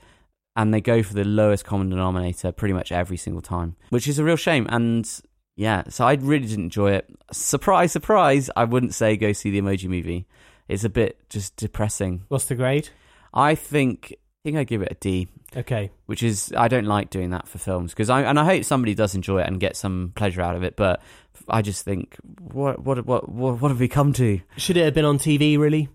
and they go for the lowest common denominator pretty much every single time, which is a real shame. And yeah, so I really didn't enjoy it. Surprise, surprise! I wouldn't say go see the Emoji Movie. It's a bit just depressing. What's the grade? I think I think I give it a D, Okay. which is I don't like doing that for films because I and I hope somebody does enjoy it and get some pleasure out of it. But I just think what what what what, what have we come to? Should it have been on TV, really?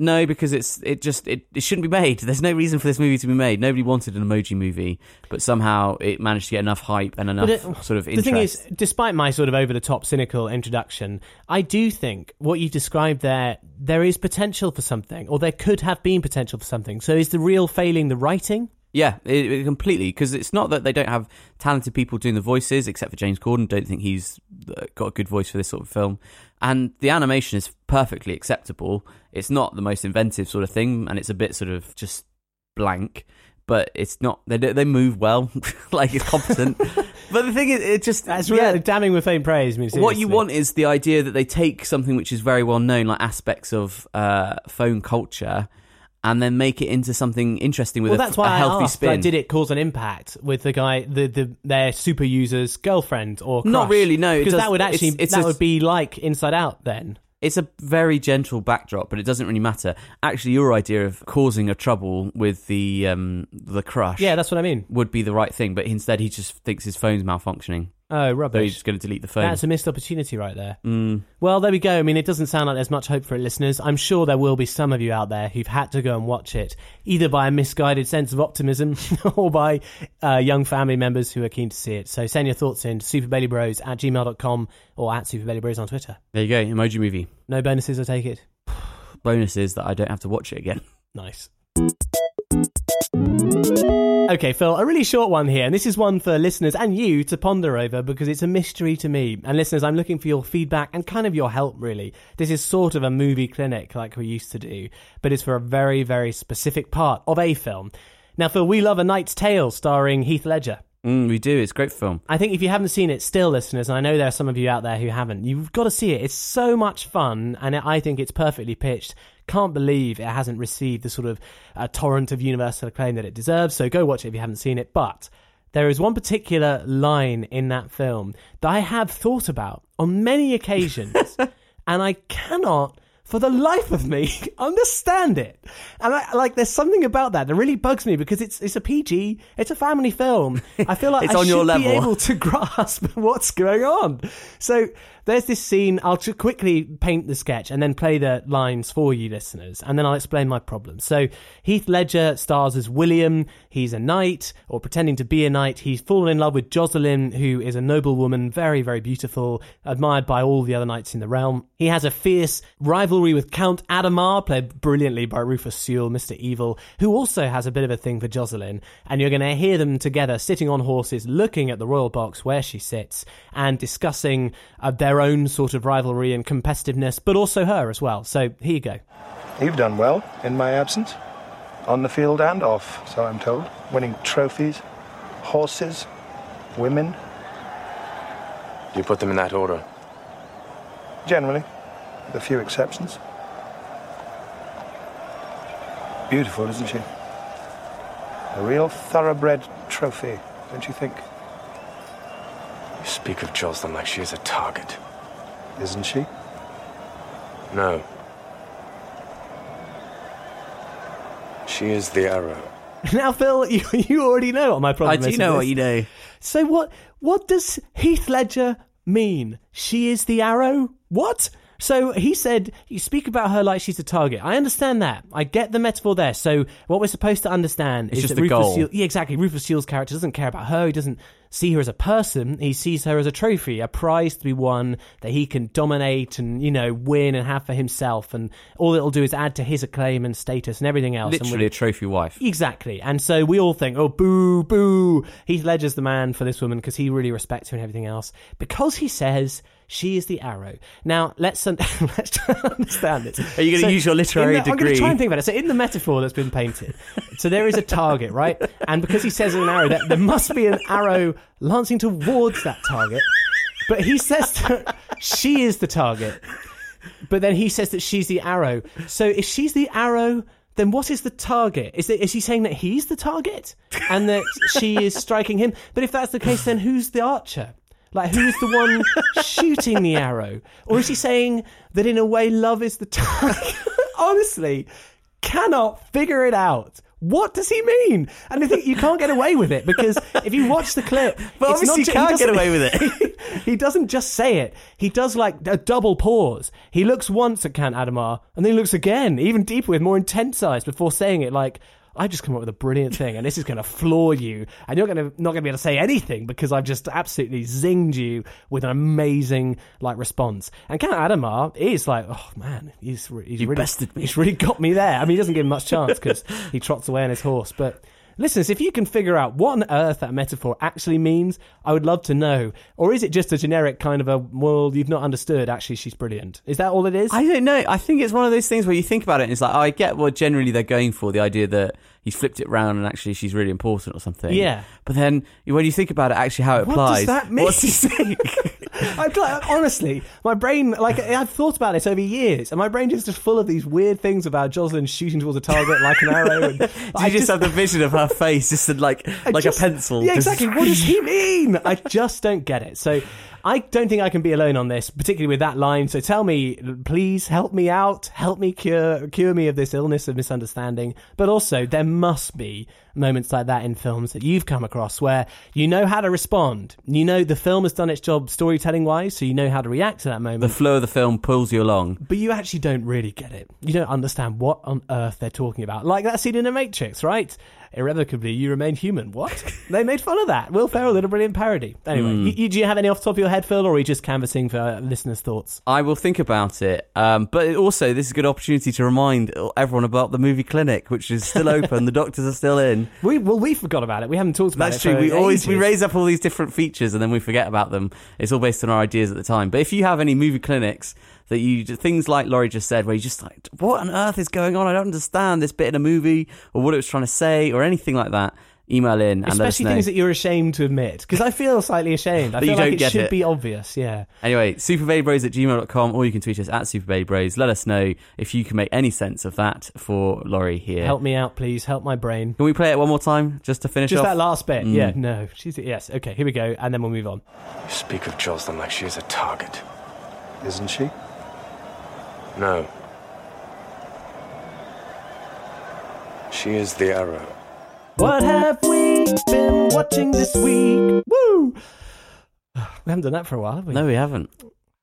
No, because it's it just it, it shouldn't be made. There's no reason for this movie to be made. Nobody wanted an emoji movie, but somehow it managed to get enough hype and enough it- sort of interest. The thing is, despite my sort of over the top cynical introduction, I do think what you described there, there is potential for something, or there could have been potential for something. So is the real failing the writing? Yeah, it, it completely. Because it's not that they don't have talented people doing the voices, except for James Corden. Don't think he's got a good voice for this sort of film. And the animation is perfectly acceptable. It's not the most inventive sort of thing, and it's a bit sort of just blank. But it's not. They they move well, like it's competent. but the thing is, it just That's yeah, really damning with faint praise. I mean, what you want is the idea that they take something which is very well known, like aspects of uh, phone culture, and then make it into something interesting with Well, a, that's why a healthy I asked, spin. like, did it cause an impact with the guy, the, the their super user's girlfriend or Not really, no, because that would actually it's- it's that a- would be like Inside Out then. It's a very gentle backdrop, but it doesn't really matter. Actually, your idea of causing a trouble with the um, the crush, Yeah, that's what I mean. would be the right thing. But instead, he just thinks his phone's malfunctioning, Oh, so rubbish. he's just going to delete the phone. That's a missed opportunity right there. Mm. Well, there we go. I mean, it doesn't sound like there's much hope for it, listeners. I'm sure there will be some of you out there who've had to go and watch it, either by a misguided sense of optimism or by uh, young family members who are keen to see it. So send your thoughts in to superbellybros at gmail.com or at superbellybros on Twitter. There you go, emoji movie. No bonuses, I take it. Bonus is that I don't have to watch it again. Nice. Okay, Phil, a really short one here, and this is one for listeners and you to ponder over because it's a mystery to me. And listeners, I'm looking for your feedback and kind of your help, really. This is sort of a movie clinic like we used to do, but it's for a very, very specific part of a film. Now, Phil, we love A Knight's Tale starring Heath Ledger. Mm, we do. It's a great film. I think if you haven't seen it still, listeners, and I know there are some of you out there who haven't, you've got to see it. It's so much fun, and I think it's perfectly pitched. Can't believe it hasn't received the sort of uh, torrent of universal acclaim that it deserves. So go watch it if you haven't seen it. But there is one particular line in that film that I have thought about on many occasions, and I cannot for the life of me understand it. And I, like, there's something about that that really bugs me because it's it's a PG, it's a family film. I feel like It's I on should your be able to grasp what's going on. So there's this scene. I'll quickly paint the sketch and then play the lines for you listeners, and then I'll explain my problem. So Heath Ledger stars as William. He's a knight or pretending to be a knight. He's fallen in love with Jocelyn, who is a noble woman, very very beautiful, admired by all the other knights in the realm. He has a fierce rivalry with Count Adhemar, played brilliantly by Rufus Sewell, Mr. Evil, who also has a bit of a thing for Jocelyn. And you're going to hear them together sitting on horses, looking at the royal box where she sits, and discussing uh, their own sort of rivalry and competitiveness, but also her as well. So here you go. You've done well in my absence. On the field and off, so I'm told. Winning trophies, horses, women, Do you put them in that order? generally, with a few exceptions. Beautiful, isn't she? A real thoroughbred trophy, don't you think? You speak of Jocelyn like she is a target. Isn't she? No. She is the arrow. Now, Phil, you, you already know what my problem I is. do know this. what you know. So what what does Heath Ledger mean? She is the arrow? What? So he said you speak about her like she's a target. I understand that. I get the metaphor there. So what we're supposed to understand It's is just that the Rufus goal. Sewell, yeah, exactly. Rufus Sewell's character doesn't care about her. He doesn't see her as a person. He sees her as a trophy, a prize to be won that he can dominate and you know win and have for himself. And all it'll do is add to his acclaim and status and everything else. And we- Literally a trophy wife. Exactly. And so we all think, oh, boo, boo. Heath Ledger's the man for this woman because he really respects her and everything else. Because he says she is the arrow. Now, let's, let's understand it. Are you gonna use your literary the- I'm going to try and think about it. So, in the metaphor that's been painted, so there is a target, right? And because he says an arrow, that there must be an arrow lancing towards that target. But he says that she is the target. But then he says that she's the arrow. So if she's the arrow, then what is the target? Is, it, is he saying that he's the target and that she is striking him? But if that's the case, then who's the archer? Like, who's the one shooting the arrow? Or is he saying that in a way love is the target? Honestly, cannot figure it out. What does he mean? And I think you can't get away with it because if you watch the clip, But it's obviously ju- you can't get away with it. he doesn't just say it. He does like a double pause. He looks once at Count Adhemar and then he looks again, even deeper with more intense eyes before saying it like, I just come up with a brilliant thing and this is going to floor you and you're going to not going to be able to say anything because I've just absolutely zinged you with an amazing like response. And Count Adhemar is like, oh man, he's, he's You really, bested me. he's really got me there. I mean, he doesn't give him much chance because he trots away on his horse, but Listeners, if you can figure out what on earth that metaphor actually means, I would love to know. Or is it just a generic kind of a, well, you've not understood, actually, she's brilliant? Is that all it is? I don't know. I think it's one of those things where you think about it and it's like, oh, I get what generally they're going for, the idea that he's flipped it round and actually she's really important or something. Yeah. But then when you think about it, actually how it What applies, does that mean? what's he saying? Like, honestly, my brain, like, I've thought about this over years, and my brain is just full of these weird things about Jocelyn shooting towards a target like an arrow. And Do you just, have the vision of her face, just like I like just- a pencil? Yeah, just- exactly. What does he mean? I just don't get it. So I don't think I can be alone on this, particularly with that line. So tell me, please help me out, help me cure cure me of this illness of misunderstanding. But also, there must be moments like that in films that you've come across where you know how to respond. You know the film has done its job storytelling wise, so you know how to react to that moment the flow of the film pulls you along. but you actually don't really get it. You don't understand what on earth they're talking about. Like that scene in The Matrix, right? Irrevocably you remain human. What? they made fun of that. Will Ferrell did a brilliant parody. Anyway, you, you- do you have any off the top of your head, Phil, or are you just canvassing for uh, listeners' thoughts? I will think about it. Um, but also, this is a good opportunity to remind everyone about the movie clinic, which is still open. the doctors are still in. We well, we forgot about it. We haven't talked about That's it. That's true. We always we raise up all these different features and then we forget about them. It's all based on our ideas at the time. But if you have any movie clinics that you things like Laurie just said, where you just like, what on earth is going on? I don't understand this bit in a movie or what it was trying to say or anything like that. Email in and Especially things that you're ashamed to admit, because I feel slightly ashamed. I feel you like don't it get should it. be obvious. Yeah. Anyway, superbabybros at gmail.com or you can tweet us at superbabybros. Let us know if you can make any sense of that for Laurie here. Help me out, please. Help my brain. Can we play it one more time just to finish Just off? that last bit. Mm. Yeah. No. She's it yes. Okay. Here we go, and then we'll move on. You speak of Jocelyn like she is a target. Isn't she? No. She is the arrow. What have we been watching this week? Woo! We haven't done that for a while, have we? No, we haven't.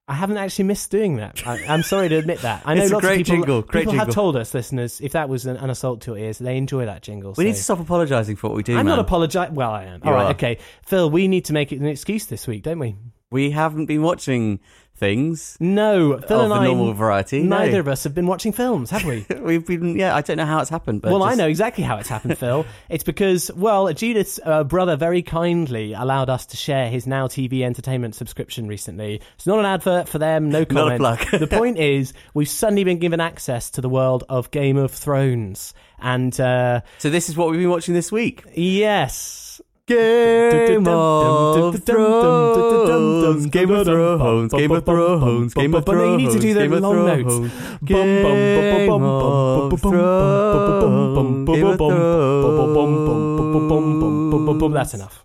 I haven't actually missed doing that. I, I'm sorry to admit that. I know It's a lots great of people, jingle, great people have told us, listeners, if that was an, an assault to your ears, they enjoy that jingle. We so- need to stop apologising for what we do, I'm man. not apologizing. Well, I am. You All right, are. okay. Phil, we need to make it an excuse this week, don't we? We haven't been watching things. No, Phil of and the I. normal variety. no. Neither of us have been watching films, have we? We've been, yeah. I don't know how it's happened, but well, I know exactly how it's happened, Phil. It's because, well, Judith's uh, brother very kindly allowed us to share his Now TV entertainment subscription recently. It's not an advert for them, no Not a comment. plug. the point is, we've suddenly been given access to the world of Game of Thrones. And, uh, So this is what we've been watching this week. yes. Game of Thrones, Game of Thrones, Game of Thrones, Game of Thrones. You need to do the Game of long notes. Thrones. Game of Thrones, Game of Thrones. That's enough.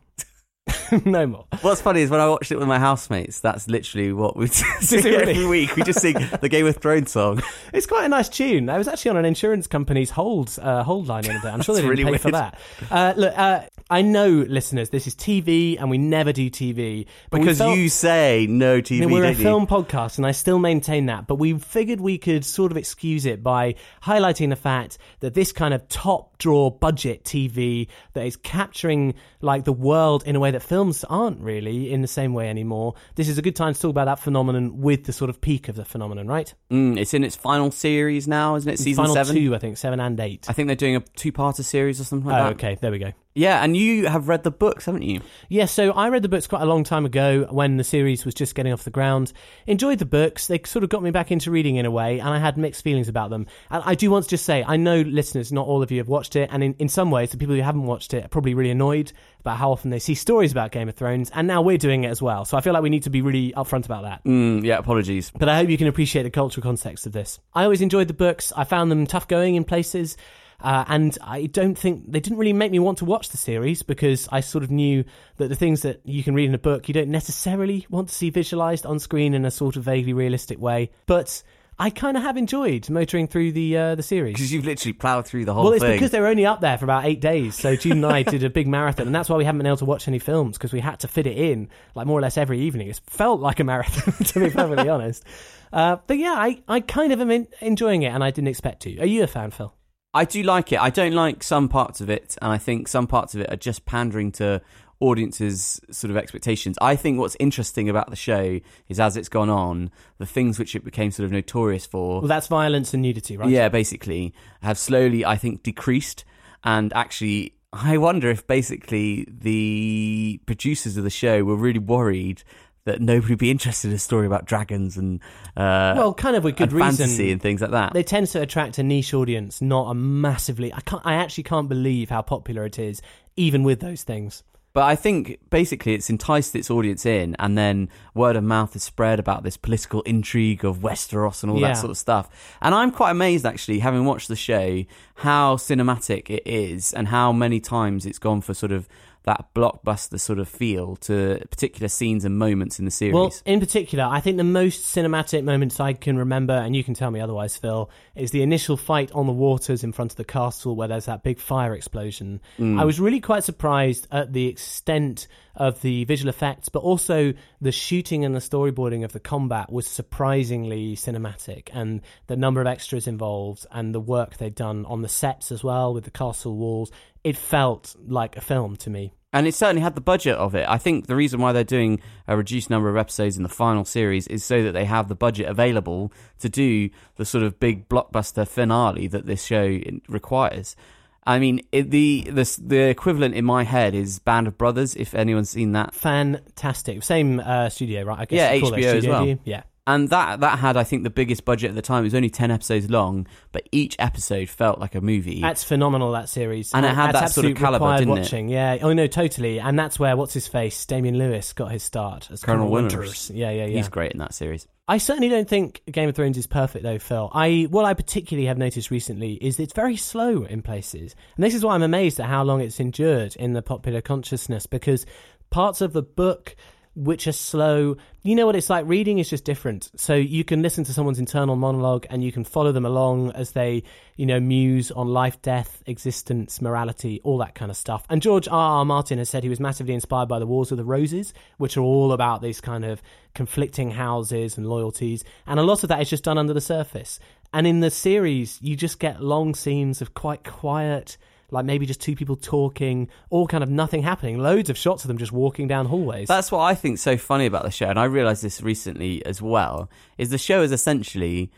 no more. What's funny is when I watched it with my housemates, that's literally what we sing it really? every week. We just sing the Game of Thrones song. It's quite a nice tune. I was actually on an insurance company's hold uh, hold line the other day. I'm sure they That's didn't really pay for weird. that. Uh, look, uh, I know, listeners, this is TV, and we never do TV Because felt- you say no TV, I mean, we're a you? film podcast, and I still maintain that. But we figured we could sort of excuse it by highlighting the fact that this kind of top draw budget TV that is capturing like the world in a way that films aren't really in the same way anymore. This is a good time to talk about that phenomenon with the sort of peak of the phenomenon, right? Mm, it's in its final series now, isn't it? Season Final seven. two, I think, seven and eight. I think they're doing a two-parter series or something like Oh, that. okay, there we go. Yeah, and you have read the books, haven't you? Yeah, so I read the books quite a long time ago when the series was just getting off the ground. Enjoyed the books. They sort of got me back into reading in a way, and I had mixed feelings about them. And I do want to just say, I know listeners, not all of you have watched it, and in, in some ways, the people who haven't watched it are probably really annoyed about how often they see stories about Game of Thrones, and now we're doing it as well. So I feel like we need to be really upfront about that. Mm, yeah, apologies. But I hope you can appreciate the cultural context of this. I always enjoyed the books. I found them tough going in places. Uh, and I don't think they didn't really make me want to watch the series because I sort of knew that the things that you can read in a book you don't necessarily want to see visualized on screen in a sort of vaguely realistic way. But I kind of have enjoyed motoring through the uh, the series. Because you've literally ploughed through the whole Well, it's thing. because they were only up there for about eight days. So June and I did a big marathon, and that's why we haven't been able to watch any films because we had to fit it in like more or less every evening. It felt like a marathon, to be perfectly honest. Uh, but yeah, I, I kind of am in, enjoying it, and I didn't expect to. Are you a fan, Phil? I do like it. I don't like some parts of it, and I think some parts of it are just pandering to audiences' sort of expectations. I think what's interesting about the show is as it's gone on, the things which it became sort of notorious for. Well, that's violence and nudity, right? Yeah, basically, have slowly, I think, decreased. And actually, I wonder if basically the producers of the show were really worried that nobody would be interested in a story about dragons and uh, Well, kind of with good and reason. fantasy and things like that. They tend to attract a niche audience, not a massively. I can't. I actually can't believe how popular it is, even with those things. But I think basically it's enticed its audience in, and then word of mouth has spread about this political intrigue of Westeros and all Yeah. that sort of stuff. And I'm quite amazed, actually, having watched the show, how cinematic it is, and how many times it's gone for sort of that blockbuster sort of feel to particular scenes and moments in the series. Well, in particular, I think the most cinematic moments I can remember, and you can tell me otherwise, Phil, is the initial fight on the waters in front of the castle where there's that big fire explosion. Mm. I was really quite surprised at the extent of the visual effects, but also the shooting and the storyboarding of the combat was surprisingly cinematic, and the number of extras involved and the work they'd done on the sets as well with the castle walls, it felt like a film to me. And it certainly had the budget of it. I think the reason why they're doing a reduced number of episodes in the final series is so that they have the budget available to do the sort of big blockbuster finale that this show requires. I mean, it, the the the equivalent in my head is Band of Brothers. If anyone's seen that, fantastic. Same uh, studio, right? I guess yeah, HBO studio, as well. Yeah. And that that had, I think, the biggest budget at the time. It was only ten episodes long, but each episode felt like a movie. That's phenomenal. That series, And it had That's that sort of caliber, didn't it? watching. Yeah. Oh no, totally. And that's where what's his face, Damian Lewis, got his start as Colonel Colonel Winters. Winters. Yeah, yeah, yeah. He's great in that series. I certainly don't think Game of Thrones is perfect though, Phil. I what I particularly have noticed recently is it's very slow in places. And this is why I'm amazed at how long it's endured in the popular consciousness because parts of the book which are slow, you know what it's like reading is just different. So you can listen to someone's internal monologue and you can follow them along as they, you know, muse on life, death, existence, morality, all that kind of stuff. And George R. R. Martin has said he was massively inspired by the Wars of the Roses, which are all about these kind of conflicting houses and loyalties. And a lot of that is just done under the surface. And in the series, you just get long scenes of quite quiet, like maybe just two people talking, all kind of nothing happening. Loads of shots of them just walking down hallways. That's what I think so funny about the show, and I realised this recently as well. Is the show is essentially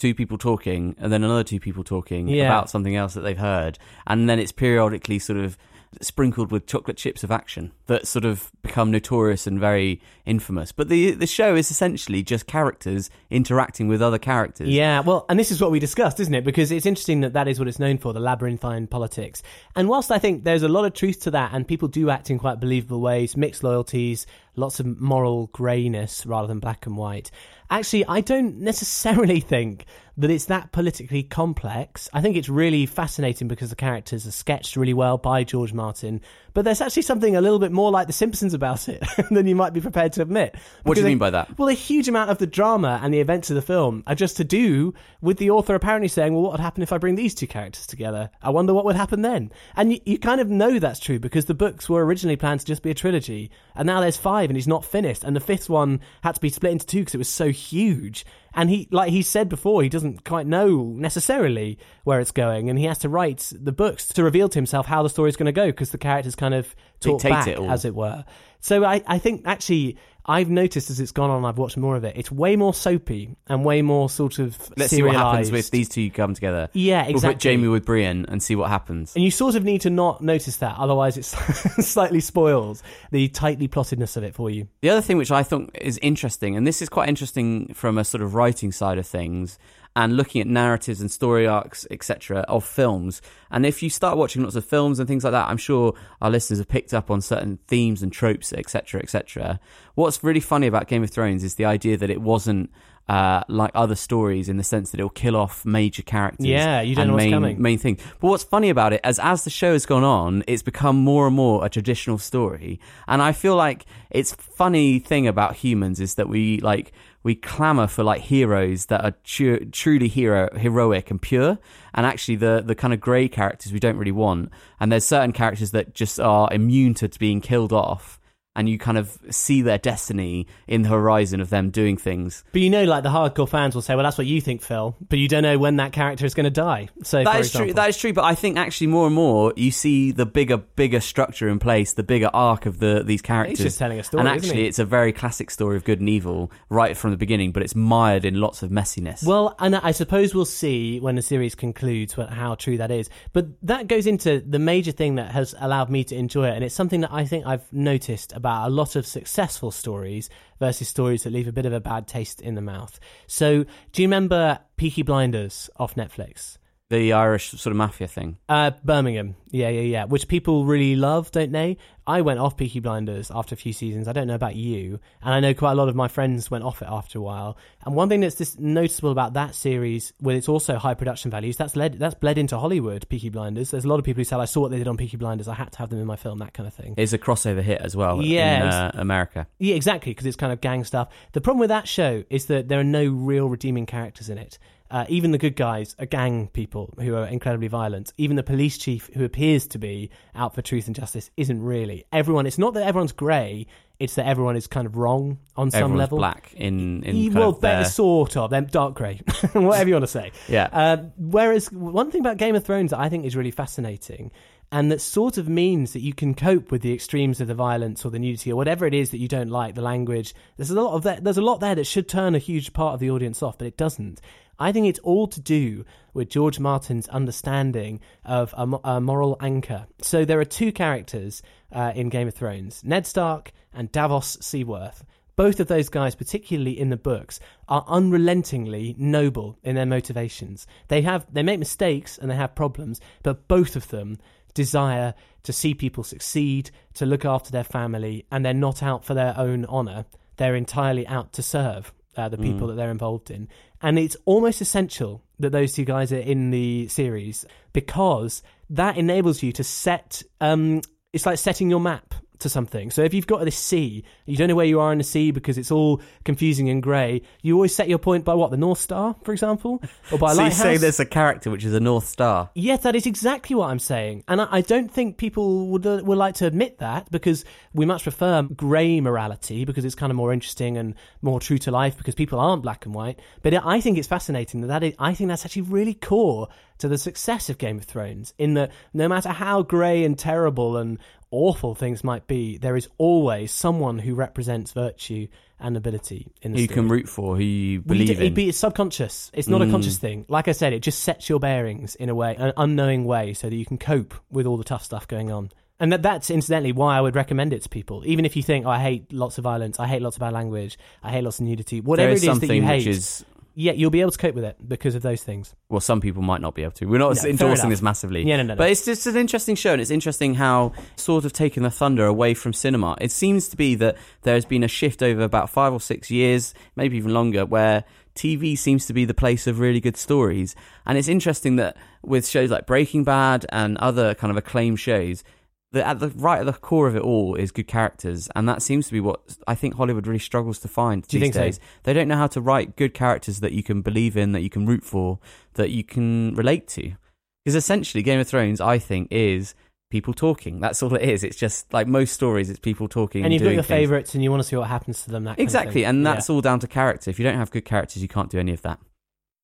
two people talking, and then another two people talking Yeah. about something else that they've heard, and then it's periodically sort of sprinkled with chocolate chips of action that sort of become notorious and very infamous. But the the show is essentially just characters interacting with other characters. Yeah, well, and this is what we discussed, isn't it? Because it's interesting that that is what it's known for, the labyrinthine politics. And whilst I think there's a lot of truth to that, and people do act in quite believable ways, mixed loyalties, lots of moral greyness rather than black and white. Actually, I don't necessarily think that it's that politically complex. I think it's really fascinating because the characters are sketched really well by George Martin. But there's actually something a little bit more like The Simpsons about it than you might be prepared to admit. What do you mean by that? well, a huge amount of the drama and the events of the film are just to do with the author apparently saying, well, what would happen if I bring these two characters together? I wonder what would happen then. And you, you kind of know that's true because the books were originally planned to just be a trilogy. And now there's five and he's not finished. And the fifth one had to be split into two because it was so huge. And he, like he said before, he doesn't quite know necessarily where it's going. And he has to write the books to reveal to himself how the story's going to go because the characters kind of talk Dictate back, it as it were. So I, I think actually I've noticed as it's gone on, I've watched more of it. It's way more soapy and way more sort of Let's see what happens with these two come together. Yeah, exactly. We'll put. Jaime with Brienne and see what happens. And you sort of need to not notice that, otherwise it's slightly spoils the tightly plottedness of it for you. The other thing which I thought is interesting, and this is quite interesting from a sort of writing side of things, and looking at narratives and story arcs, etc., of films. And if you start watching lots of films and things like that, I'm sure our listeners have picked up on certain themes and tropes, etc., etc. What's really funny about Game of Thrones is the idea that it wasn't. Uh, like other stories, in the sense that it'll kill off major characters, Yeah, you don't and know what's main, coming. main thing. But what's funny about it, as as the show has gone on, it's become more and more a traditional story. And I feel like it's funny thing about humans is that we like we clamor for like heroes that are tru- truly hero heroic and pure. And actually, the the kind of grey characters we don't really want. And there's certain characters that just are immune to being killed off. And you kind of see their destiny in the horizon of them doing things. But you know, like the hardcore fans will say, well, that's what you think, Phil. But you don't know when that character is going to die. So, That is example, true. That is true. But I think actually more and more you see the bigger, bigger structure in place, the bigger arc of the these characters. He's just telling a story, and isn't actually, it's a very classic story of good and evil right from the beginning. But it's mired in lots of messiness. Well, and I suppose we'll see when the series concludes what, how true that is. But that goes into the major thing that has allowed me to enjoy it, and it's something that I think I've noticed about a lot of successful stories versus stories that leave a bit of a bad taste in the mouth. So, do you remember Peaky Blinders off Netflix? The Irish sort of mafia thing. Uh, Birmingham, yeah, yeah, yeah. Which people really love, don't they? I went off Peaky Blinders after a few seasons. I don't know about you, and I know quite a lot of my friends went off it after a while. And one thing that's just noticeable about that series, with its also high production values, that's led that's bled into Hollywood. Peaky Blinders. There's a lot of people who said I saw what they did on Peaky Blinders. I had to have them in my film. That kind of thing. It's a crossover hit as well Yeah, in uh, America. Yeah, exactly, because it's kind of gang stuff. The problem with that show is that there are no real redeeming characters in it. Uh, even the good guys are gang people who are incredibly violent. Even the police chief, who appears to be out for truth and justice, isn't really. Everyone, it's not that everyone's grey, it's that everyone is kind of wrong on some Everyone's level. black in in well, of their- better sort of. They're dark grey, whatever you want to say. Yeah. Uh, whereas one thing about Game of Thrones that I think is really fascinating, and that sort of means that you can cope with the extremes of the violence or the nudity or whatever it is that you don't like, the language. There's a lot of that. There's a lot there that should turn a huge part of the audience off, but it doesn't. I think it's all to do with George Martin's understanding of a, a moral anchor. So there are two characters uh, in Game of Thrones: Ned Stark and Davos Seaworth. Both of those guys, particularly in the books, are unrelentingly noble in their motivations. They have they make mistakes and they have problems, but both of them desire to see people succeed, to look after their family, and they're not out for their own honor. They're entirely out to serve uh, the people Mm. that they're involved in. And it's almost essential that those two guys are in the series because that enables you to set. Um, it's like setting your map to something. So if you've got this sea, you don't know where you are in the sea because it's all confusing and grey. You always set your point by what the North Star, for example, or by so you say there's a character which is a North Star. Yes, that is exactly what I'm saying, and I, I don't think people would uh, would like to admit that because we much prefer grey morality because it's kind of more interesting and more true to life because people aren't black and white. But I think it's fascinating that, that is, I think that's actually really core to the success of Game of Thrones. In that, no matter how grey and terrible and awful things might be, there is always someone who represents virtue and ability in the Who you story. can root for, who you Well, you believe in. Be it's subconscious. It's not a Mm. conscious thing. Like I said, it just sets your bearings in a way, an unknowing way, so that you can cope with all the tough stuff going on. And that, that's incidentally why I would recommend it to people. Even if you think, oh, I hate lots of violence, I hate lots of bad language, I hate lots of nudity, whatever it is that you hate, is- yeah, you'll be able to cope with it because of those things. well, some people might not be able to. We're not No, endorsing this massively. Yeah, no, no, no. But it's just an interesting show, and it's interesting how sort of taking the thunder away from cinema. It seems to be that there has been a shift over about five or six years, maybe even longer, where TV seems to be the place of really good stories. And it's interesting that with shows like Breaking Bad and other kind of acclaimed shows, that at the right at the core of it all is good characters, and that seems to be what I think Hollywood really struggles to find Do these think so? days. They don't know how to write good characters that you can believe in, that you can root for, that you can relate to. Because essentially, Game of Thrones, I think, is people talking. That's all it is. It's just like most stories, it's people talking. And you've got your things. favourites, and you want to see what happens to them. That kind of Exactly, and Yeah. that's all down to character. If you don't have good characters, you can't do any of that.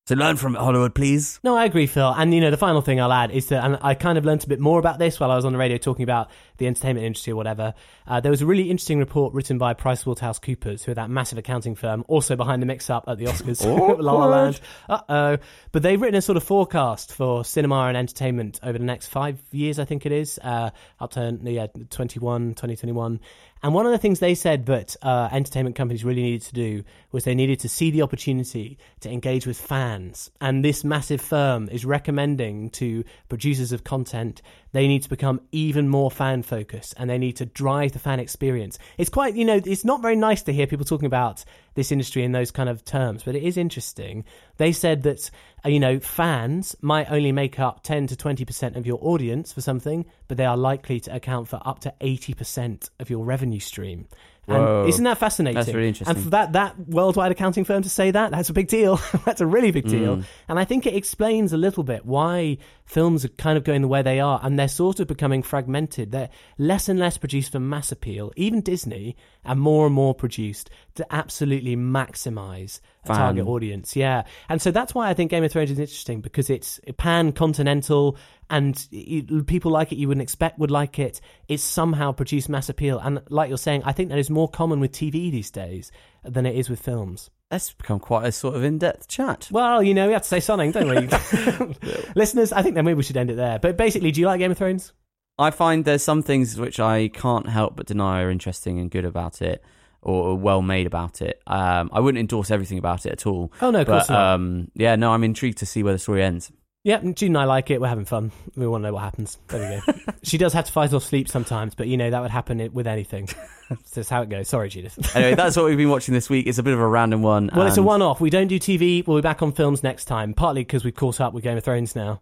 So learn from it, Hollywood, please. No, I agree, Phil. And you know, the final thing I'll add is that, and I kind of learnt a bit more about this while I was on the radio talking about the entertainment industry or whatever. Uh, there was a really interesting report written by PricewaterhouseCoopers, who are that massive accounting firm, also behind the mix-up at the Oscars, La La Land. Uh oh. But they've written a sort of forecast for cinema and entertainment over the next five years, I think it is, uh, up to yeah, 21, 2021. And one of the things they said that uh, entertainment companies really needed to do was they needed to see the opportunity to engage with fans. And this massive firm is recommending to producers of content they need to become even more fan focused and they need to drive the fan experience. It's quite, you know, it's not very nice to hear people talking about this industry in those kind of terms, but it is interesting. They said that, uh, you know, fans might only make up 10 to 20% of your audience for something, but they are likely to account for up to 80% of your revenue stream. And isn't that fascinating? That's really interesting. And for that, that worldwide accounting firm to say that, that's a big deal. that's a really big deal. Mm. And I think it explains a little bit why films are kind of going the way they are and they're sort of becoming fragmented. They're less and less produced for mass appeal, even Disney, and more and more produced to absolutely maximize a Fan. target audience. Yeah. And so that's why I think Game of Thrones is interesting because it's pan continental and people like it you wouldn't expect would like it. It's somehow produced mass appeal. And like you're saying, I think that is more common with TV these days than it is with films. That's become quite a sort of in-depth chat. Well, you know, we have to say something, don't we? Listeners, I think then maybe we should end it there. But basically, do you like Game of Thrones? I find there's some things which I can't help but deny are interesting and good about it, or well made about it. Um, I wouldn't endorse everything about it at all. Oh, no, of but, course not. Um, yeah, no, I'm intrigued to see where the story ends. Yeah, June and I like it. We're having fun. We want to know what happens. There we go. she does have to fight off sleep sometimes, but you know that would happen with anything. That's just how it goes. Sorry, Judith. Anyway, that's what we've been watching this week. It's a bit of a random one. well, it's a one-off. We don't do TV. We'll be back on films next time. Partly because we've caught up with Game of Thrones now.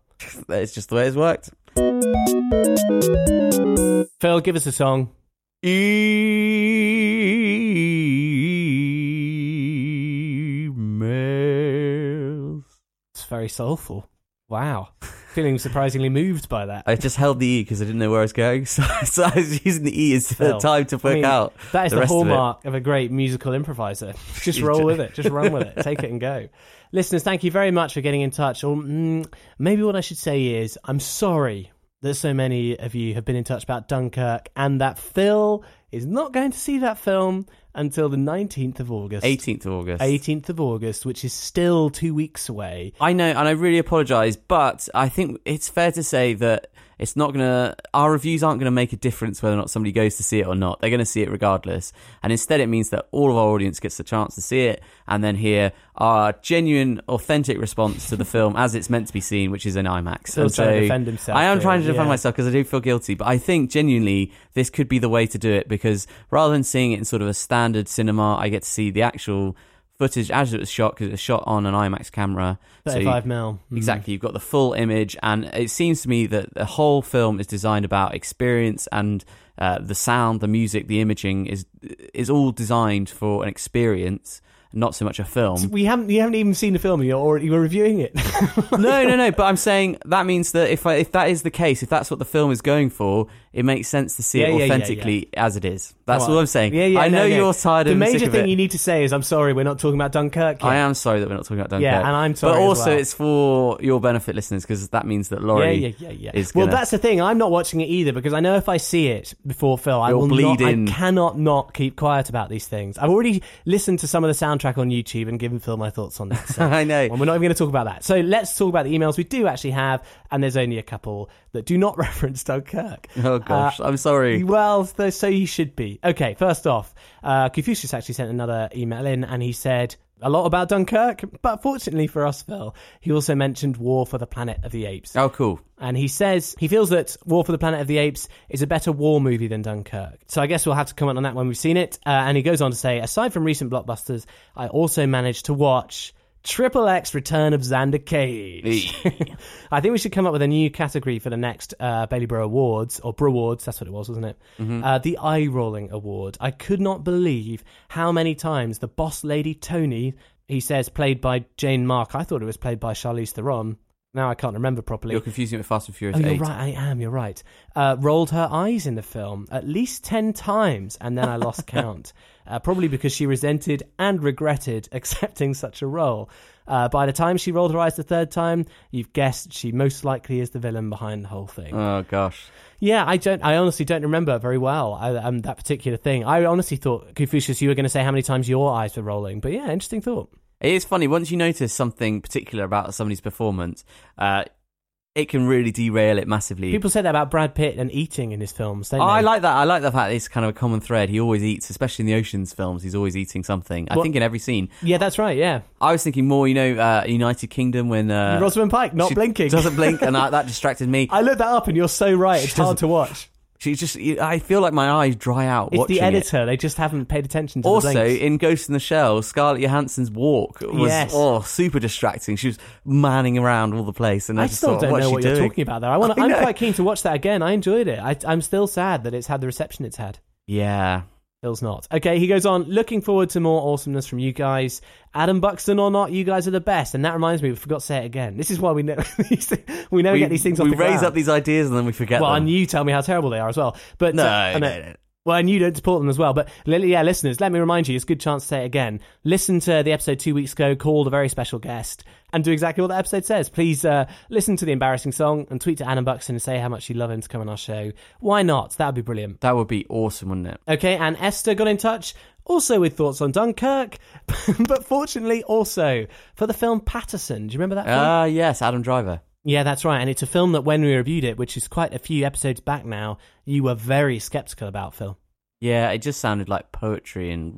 It's just the way it's worked. Phil, give us a song. Emails. It's very soulful. Wow. Feeling surprisingly moved by that. I just held the E because I didn't know where I was going, so, so I was using the E as the time to I work mean, out. That is the the, rest of hallmark of, a great musical improviser. Just roll with it. Just run with it. Take it and go. Listeners, thank you very much for getting in touch. Or mm, maybe what I should say is, I'm sorry that so many of you have been in touch about Dunkirk and that Phil is not going to see that film until the 19th of August. 18th of August. 18th of August, which is still two weeks away. I know, and I really apologise, but I think it's fair to say that it's not gonna. Our reviews aren't gonna make a difference whether or not somebody goes to see it or not. They're gonna see it regardless, and instead it means that all of our audience gets the chance to see it and then hear our genuine, authentic response to the film as it's meant to be seen, which is in IMAX. Phil's And trying to so defend himself I am trying to defend yeah. myself because I do feel guilty, but I think genuinely this could be the way to do it because rather than seeing it in sort of a standard cinema, I get to see the actual footage as it was shot because it was shot on an IMAX camera. So you- 35 mil. Mhm. Exactly, you've got the full image, and it seems to me that the whole film is designed about experience and uh, the sound, the music, the imaging is is all designed for an experience, not so much a film. We haven't. You haven't even seen the film. You're already you're reviewing it. no, no, no. But I'm saying that means that if I, if that is the case, if that's what the film is going for, it makes sense to see Yeah, it yeah, yeah, authentically as it is. That's all I'm saying. Yeah, yeah. I know no. you're tired The major thing you need to say is, "I'm sorry, we're not talking about Dunkirk." Yet. I am sorry that we're not talking about Dunkirk. Yeah, and I'm sorry But also, well. it's for your benefit, listeners, because that means that Laurie yeah, yeah, yeah, yeah. is well, gonna- that's the thing. I'm not watching it either because I know if I see it before Phil, I You'll will bleed not. in. I cannot not keep quiet about these things. I've already listened to some of the soundtrack on YouTube and given Phil my thoughts on that. So I know. And we're not even going to talk about that. So let's talk about the emails we do actually have, and there's only a couple that do not reference Dunkirk. Oh gosh, Uh, I'm sorry. Well, so, so you should be. Okay, first off, uh, Confucius actually sent another email in and he said a lot about Dunkirk, but fortunately for us, Phil, he also mentioned War for the Planet of the Apes. Oh, cool. And he says he feels that War for the Planet of the Apes is a better war movie than Dunkirk. So I guess we'll have to comment on that when we've seen it. Uh, and he goes on to say, aside from recent blockbusters, I also managed to watch Triple X Return of Xander Cage. I think we should come up with a new category for the next uh, Bailey Bro Awards, or Bro Awards, that's what it was, wasn't it? Mhm. Uh, the Eye Rolling Award. I could not believe how many times the boss lady Tony, he says, played by Jane Mark. I thought it was played by Charlize Theron. Now I can't remember properly. You're confusing it with Fast and Furious Oh, you're 8. right. I am. You're right. Uh, rolled her eyes in the film at least ten times, and then I lost count. Uh, probably because she resented and regretted accepting such a role. Uh, by the time she rolled her eyes the third time, you've guessed she most likely is the villain behind the whole thing. Oh gosh. Yeah, I don't. I honestly don't remember very well I, um, that particular thing. I honestly thought Confucius, you were going to say how many times your eyes were rolling, but yeah, interesting thought. It is funny once you notice something particular about somebody's performance, uh, it can really derail it massively. People say that about Brad Pitt and eating in his films. Don't Oh, they? I like that. I like the fact that it's kind of a common thread. He always eats, especially in the Ocean's films. He's always eating something. I What- think in every scene. Yeah, that's right. Yeah, I was thinking more, you know, uh, United Kingdom when uh, Rosamund Pike not she blinking. doesn't blink, and I, that distracted me. I looked that up, and you're so right. It's hard doesn't- to watch. She just, I feel like my eyes dry out It's watching the it. editor. They just haven't paid attention to Also, in Ghost in the Shell, Scarlett Johansson's walk was Yes. oh super distracting. She was manning around all the place, and I, I just still thought, don't what's know what doing? you're talking about there. I want. I'm quite keen to watch that again. I enjoyed it. I, I'm still sad that it's had the reception it's had. Yeah, Phil's not. Okay, he goes on. Looking forward to more awesomeness from you guys. Adam Buxton or not, you guys are the best. And that reminds me, we forgot to say it again. This is why we know we never we get these things off We the raise ground. up these ideas and then we forget well, them. and you tell me how terrible they are as well. But No, uh, I no, no. Well, and you don't support them as well. But yeah, listeners, let me remind you, it's a good chance to say it again. Listen to the episode two weeks ago called A Very Special Guest and do exactly what that episode says. Please uh, listen to the embarrassing song and tweet to Adam Buxton and say how much you love him to come on our show. Why not? That would be brilliant. That would be awesome, wouldn't it? Okay, and Esther got in touch also with thoughts on Dunkirk, but fortunately also for the film Paterson. Do you remember that film? Ah, yes, Adam Driver. Yeah, that's right. And it's a film that when we reviewed it, which is quite a few episodes back now, you were very skeptical about, Phil. Yeah, it just sounded like poetry and.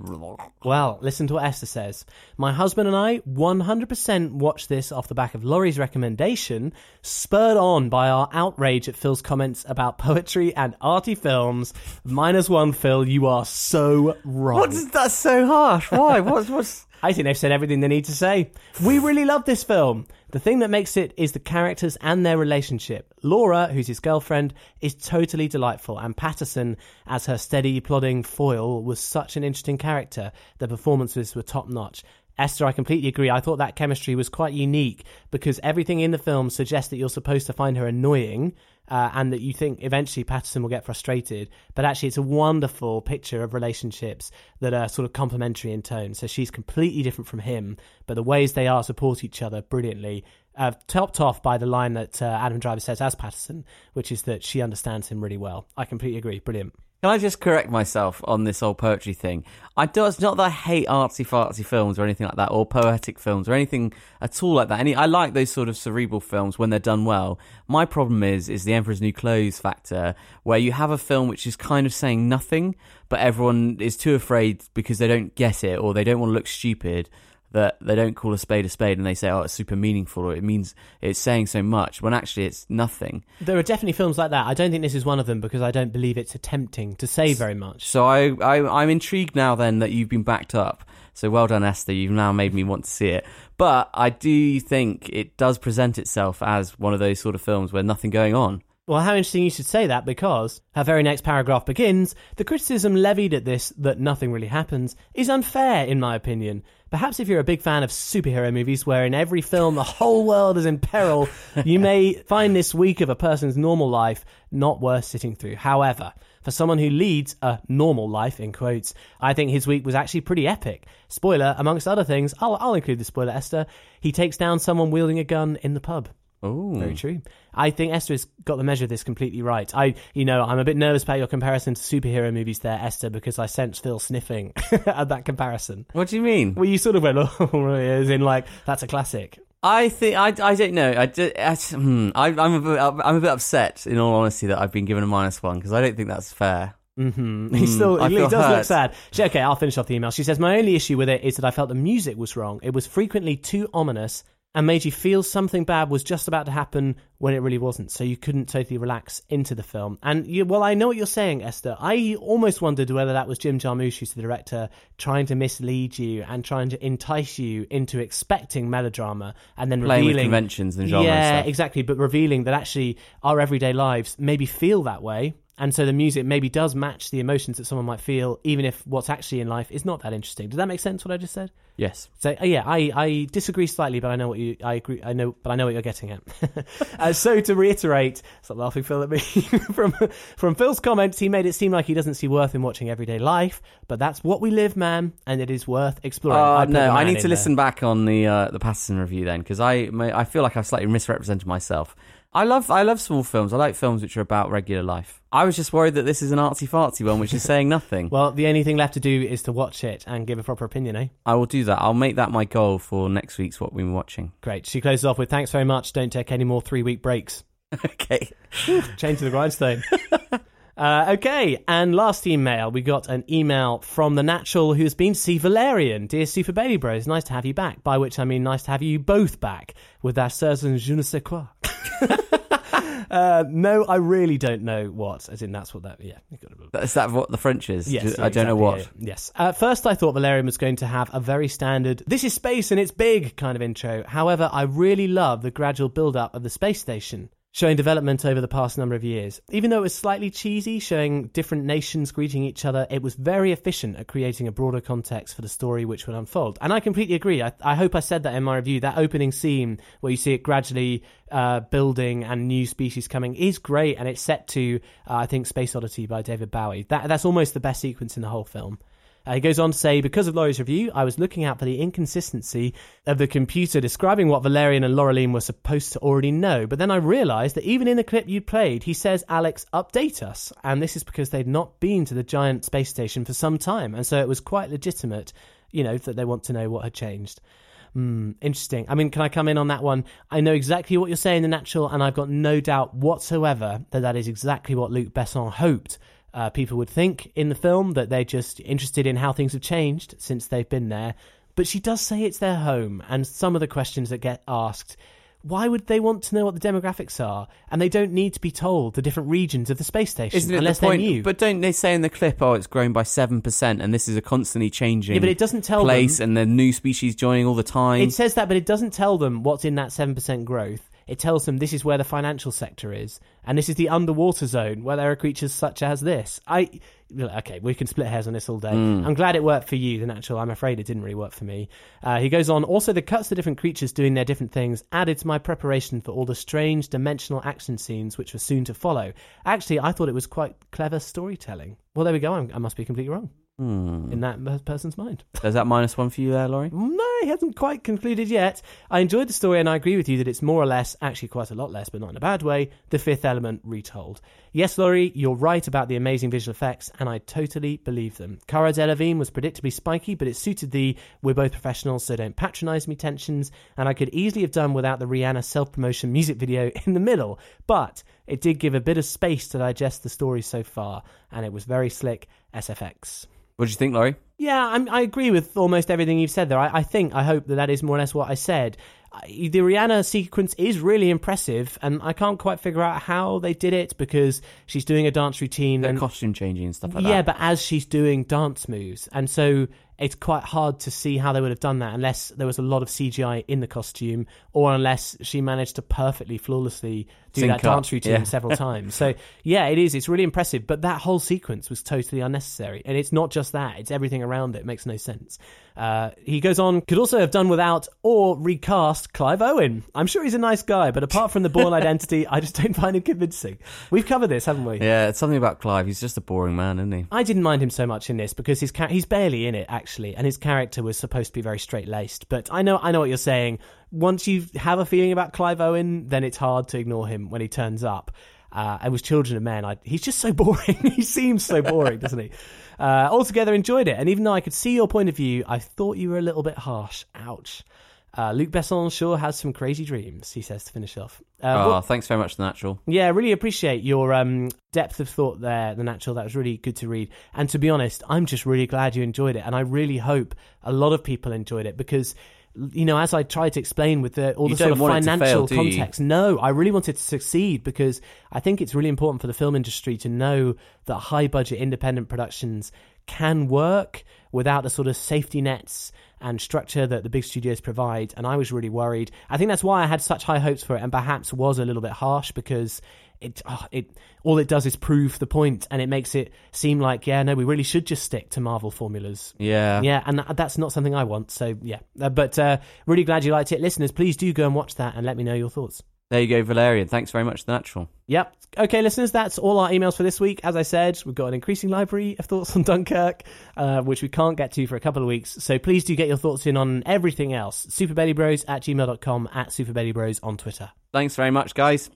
Well, listen to what Esther says. My husband and I 100% watched this off the back of Laurie's recommendation, spurred on by our outrage at Phil's comments about poetry and arty films. Minus one, Phil, you are so wrong. What is that so harsh? Why? What's what's? I think they've said everything they need to say. We really love this film. The thing that makes it is the characters and their relationship. Laura, who's his girlfriend, is totally delightful, and Paterson, as her steady, plodding foil, was such an interesting character. The performances were top notch. Esther, I completely agree. I thought that chemistry was quite unique because everything in the film suggests that you're supposed to find her annoying uh, and that you think eventually Paterson will get frustrated. But actually, it's a wonderful picture of relationships that are sort of complementary in tone. So she's completely different from him, but the ways they are support each other brilliantly. Uh, topped off by the line that uh, Adam Driver says as Paterson, which is that she understands him really well. I completely agree. Brilliant. Can I just correct myself on this old poetry thing? I do, it's not that I hate artsy fartsy films or anything like that, or poetic films or anything at all like that. Any, I like those sort of cerebral films when they're done well. My problem is is the Emperor's New Clothes factor, where you have a film which is kind of saying nothing, but everyone is too afraid because they don't get it or they don't want to look stupid that they don't call a spade a spade and they say, oh, it's super meaningful or it means it's saying so much when actually it's nothing. There are definitely films like that. I don't think this is one of them because I don't believe it's attempting to say very much. So I, I, I'm intrigued now then that you've been backed up. So well done, Esther. You've now made me want to see it. But I do think it does present itself as one of those sort of films where nothing going on. Well, how interesting you should say that because her very next paragraph begins The criticism levied at this, that nothing really happens, is unfair, in my opinion. Perhaps if you're a big fan of superhero movies where in every film the whole world is in peril, you may find this week of a person's normal life not worth sitting through. However, for someone who leads a normal life, in quotes, I think his week was actually pretty epic. Spoiler, amongst other things, I'll, I'll include the spoiler, Esther. He takes down someone wielding a gun in the pub. Oh, Very true. I think Esther has got the measure of this completely right. I, you know, I'm a bit nervous about your comparison to superhero movies there, Esther, because I sense Phil sniffing at that comparison. What do you mean? Well, you sort of went, oh, as in like that's a classic. I think I, I don't know. I, do- I, hmm, I I'm a bit I'm a bit upset in all honesty that I've been given a minus one because I don't think that's fair. Mm-hmm. He still I he does look sad. She- okay, I'll finish off the email. She says my only issue with it is that I felt the music was wrong. It was frequently too ominous and made you feel something bad was just about to happen when it really wasn't. So you couldn't totally relax into the film. And you, well, I know what you're saying, Esther. I almost wondered whether that was Jim Jarmusch, who's the director, trying to mislead you and trying to entice you into expecting melodrama and then Playing with revealing conventions and genre and Yeah, stuff. exactly. But revealing that actually our everyday lives maybe feel that way. And so the music maybe does match the emotions that someone might feel, even if what's actually in life is not that interesting. Does that make sense? What I just said? Yes. So uh, yeah, I, I disagree slightly, but I know what you I agree I know, but I know what you're getting at. uh, so to reiterate, stop laughing, Phil, at me. from from Phil's comments, he made it seem like he doesn't see worth in watching everyday life, but that's what we live, man, and it is worth exploring. Oh I no, I need to there. listen back on the uh, the Paterson review then because I may, I feel like I've slightly misrepresented myself. I love I love small films. I like films which are about regular life. I was just worried that this is an artsy fartsy one which is saying nothing. Well, the only thing left to do is to watch it and give a proper opinion, eh? I will do that. I'll make that my goal for next week's what we've been watching. Great. She closes off with thanks very much. Don't take any more three week breaks. okay. Change to the grindstone. Uh, okay, and last email, we got an email from the natural who's been to see Valerian. Dear Super Bailey Bros, nice to have you back. By which I mean nice to have you both back with that certain je ne sais quoi. uh, no, I really don't know what. As in, that's what that. Yeah, got. Is that what the French is? Yes, I don't know what. yeah, yeah. Yes. At first, I thought Valerian was going to have a very standard "This is space and it's big" kind of intro. However, I really love the gradual build-up of the space station, showing development over the past number of years. Even though it was slightly cheesy, showing different nations greeting each other, it was very efficient at creating a broader context for the story which would unfold. And I completely agree. I, I hope I said that in my review. That opening scene where you see it gradually uh, building and new species coming is great, and it's set to uh, I think Space Oddity by David Bowie. That that's almost the best sequence in the whole film. Uh, he goes on to say, because of Laurie's review, I was looking out for the inconsistency of the computer describing what Valerian and Laureline were supposed to already know. But then I realised that even in the clip you played, he says, Alex, update us. And this is because they'd not been to the giant space station for some time. And so it was quite legitimate, you know, that they want to know what had changed. Hmm, interesting. I mean, can I come in on that one? I know exactly what you're saying, the natural, and I've got no doubt whatsoever that that is exactly what Luc Besson hoped uh, people would think in the film, that they're just interested in how things have changed since they've been there. But she does say it's their home, and some of the questions that get asked. Why would they want to know what the demographics are? And they don't need to be told the different regions of the space station unless the they're new. But don't they say in the clip, "Oh, it's grown by seven percent," and this is a constantly changing Yeah, but it doesn't tell place, them- and the new species joining all the time. It says that, but it doesn't tell them what's in that 7% growth. It tells them this is where the financial sector is, and this is the underwater zone where there are creatures such as this. I okay, we can split hairs on this all day. Mm. I'm glad it worked for you, the natural. I'm afraid it didn't really work for me. Uh, he goes on. Also, the cuts to different creatures doing their different things added to my preparation for all the strange dimensional action scenes which were soon to follow. Actually, I thought it was quite clever storytelling. Well, there we go. I'm, I must be completely wrong Hmm. in that person's mind. Is that minus one for you there, Laurie? No, he hasn't quite concluded yet. I enjoyed the story and I agree with you that it's more or less, actually quite a lot less, but not in a bad way, the fifth element retold. Yes, Laurie, you're right about the amazing visual effects, and I totally believe them. Cara Delevingne was predictably spiky, but it suited the we're both professionals, so don't patronize me tensions, and I could easily have done without the Rihanna self promotion music video in the middle, but it did give a bit of space to digest the story so far, and it was very slick SFX. What do you think, Laurie? Yeah, I'm, I agree with almost everything you've said there. I, I think, I hope that that is more or less what I said. The Rihanna sequence is really impressive, and I can't quite figure out how they did it because she's doing a dance routine The and costume changing and stuff like yeah, that. Yeah, but as she's doing dance moves, and so it's quite hard to see how they would have done that unless there was a lot of CGI in the costume, or unless she managed to perfectly, flawlessly do Sync that up, dance routine yeah. several times. So yeah, it is. It's really impressive, but that whole sequence was totally unnecessary, and it's not just that; it's everything around it. it makes no sense. Uh, he goes on, could also have done without or recast Clive Owen. I'm sure he's a nice guy, but apart from the Bourne identity, I just don't find him convincing. We've covered this, haven't we? Yeah, it's something about Clive. He's just a boring man, isn't he? I didn't mind him so much in this because his ca- he's barely in it actually, and his character was supposed to be very straight laced. But I know I know what you're saying. Once you have a feeling about Clive Owen, then it's hard to ignore him when he turns up. Uh, and with Children of Men, I, he's just so boring. he seems so boring, doesn't he? Uh, altogether, enjoyed it, and even though I could see your point of view, I thought you were a little bit harsh. Ouch. Uh, Luc Besson sure has some crazy dreams. He says to finish off. Uh, oh, what- thanks very much, The Natural. yeah, really appreciate your um, depth of thought there, the natural. That was really good to read. And to be honest, I'm just really glad you enjoyed it, and I really hope a lot of people enjoyed it because. You know, as I tried to explain with the, all You the sort of want it to financial fail, context, no, I really wanted to succeed because I think it's really important for the film industry to know that high budget independent productions can work without the sort of safety nets and structure that the big studios provide. And I was really worried. I think that's why I had such high hopes for it and perhaps was a little bit harsh because it, oh, it all it does is prove the point and it makes it seem like, yeah, no, we really should just stick to Marvel formulas. Yeah. Yeah, and that, that's not something I want. So, yeah. Uh, but uh, really glad you liked it. Listeners, please do go and watch that and let me know your thoughts. There you go, Valerian. Thanks very much, The Natural. Yep. Okay, listeners, that's all our emails for this week. As I said, we've got an increasing library of thoughts on Dunkirk, uh, which we can't get to for a couple of weeks. So please do get your thoughts in on everything else. Superbellybros at gmail.com, at superbellybros on Twitter. Thanks very much, guys.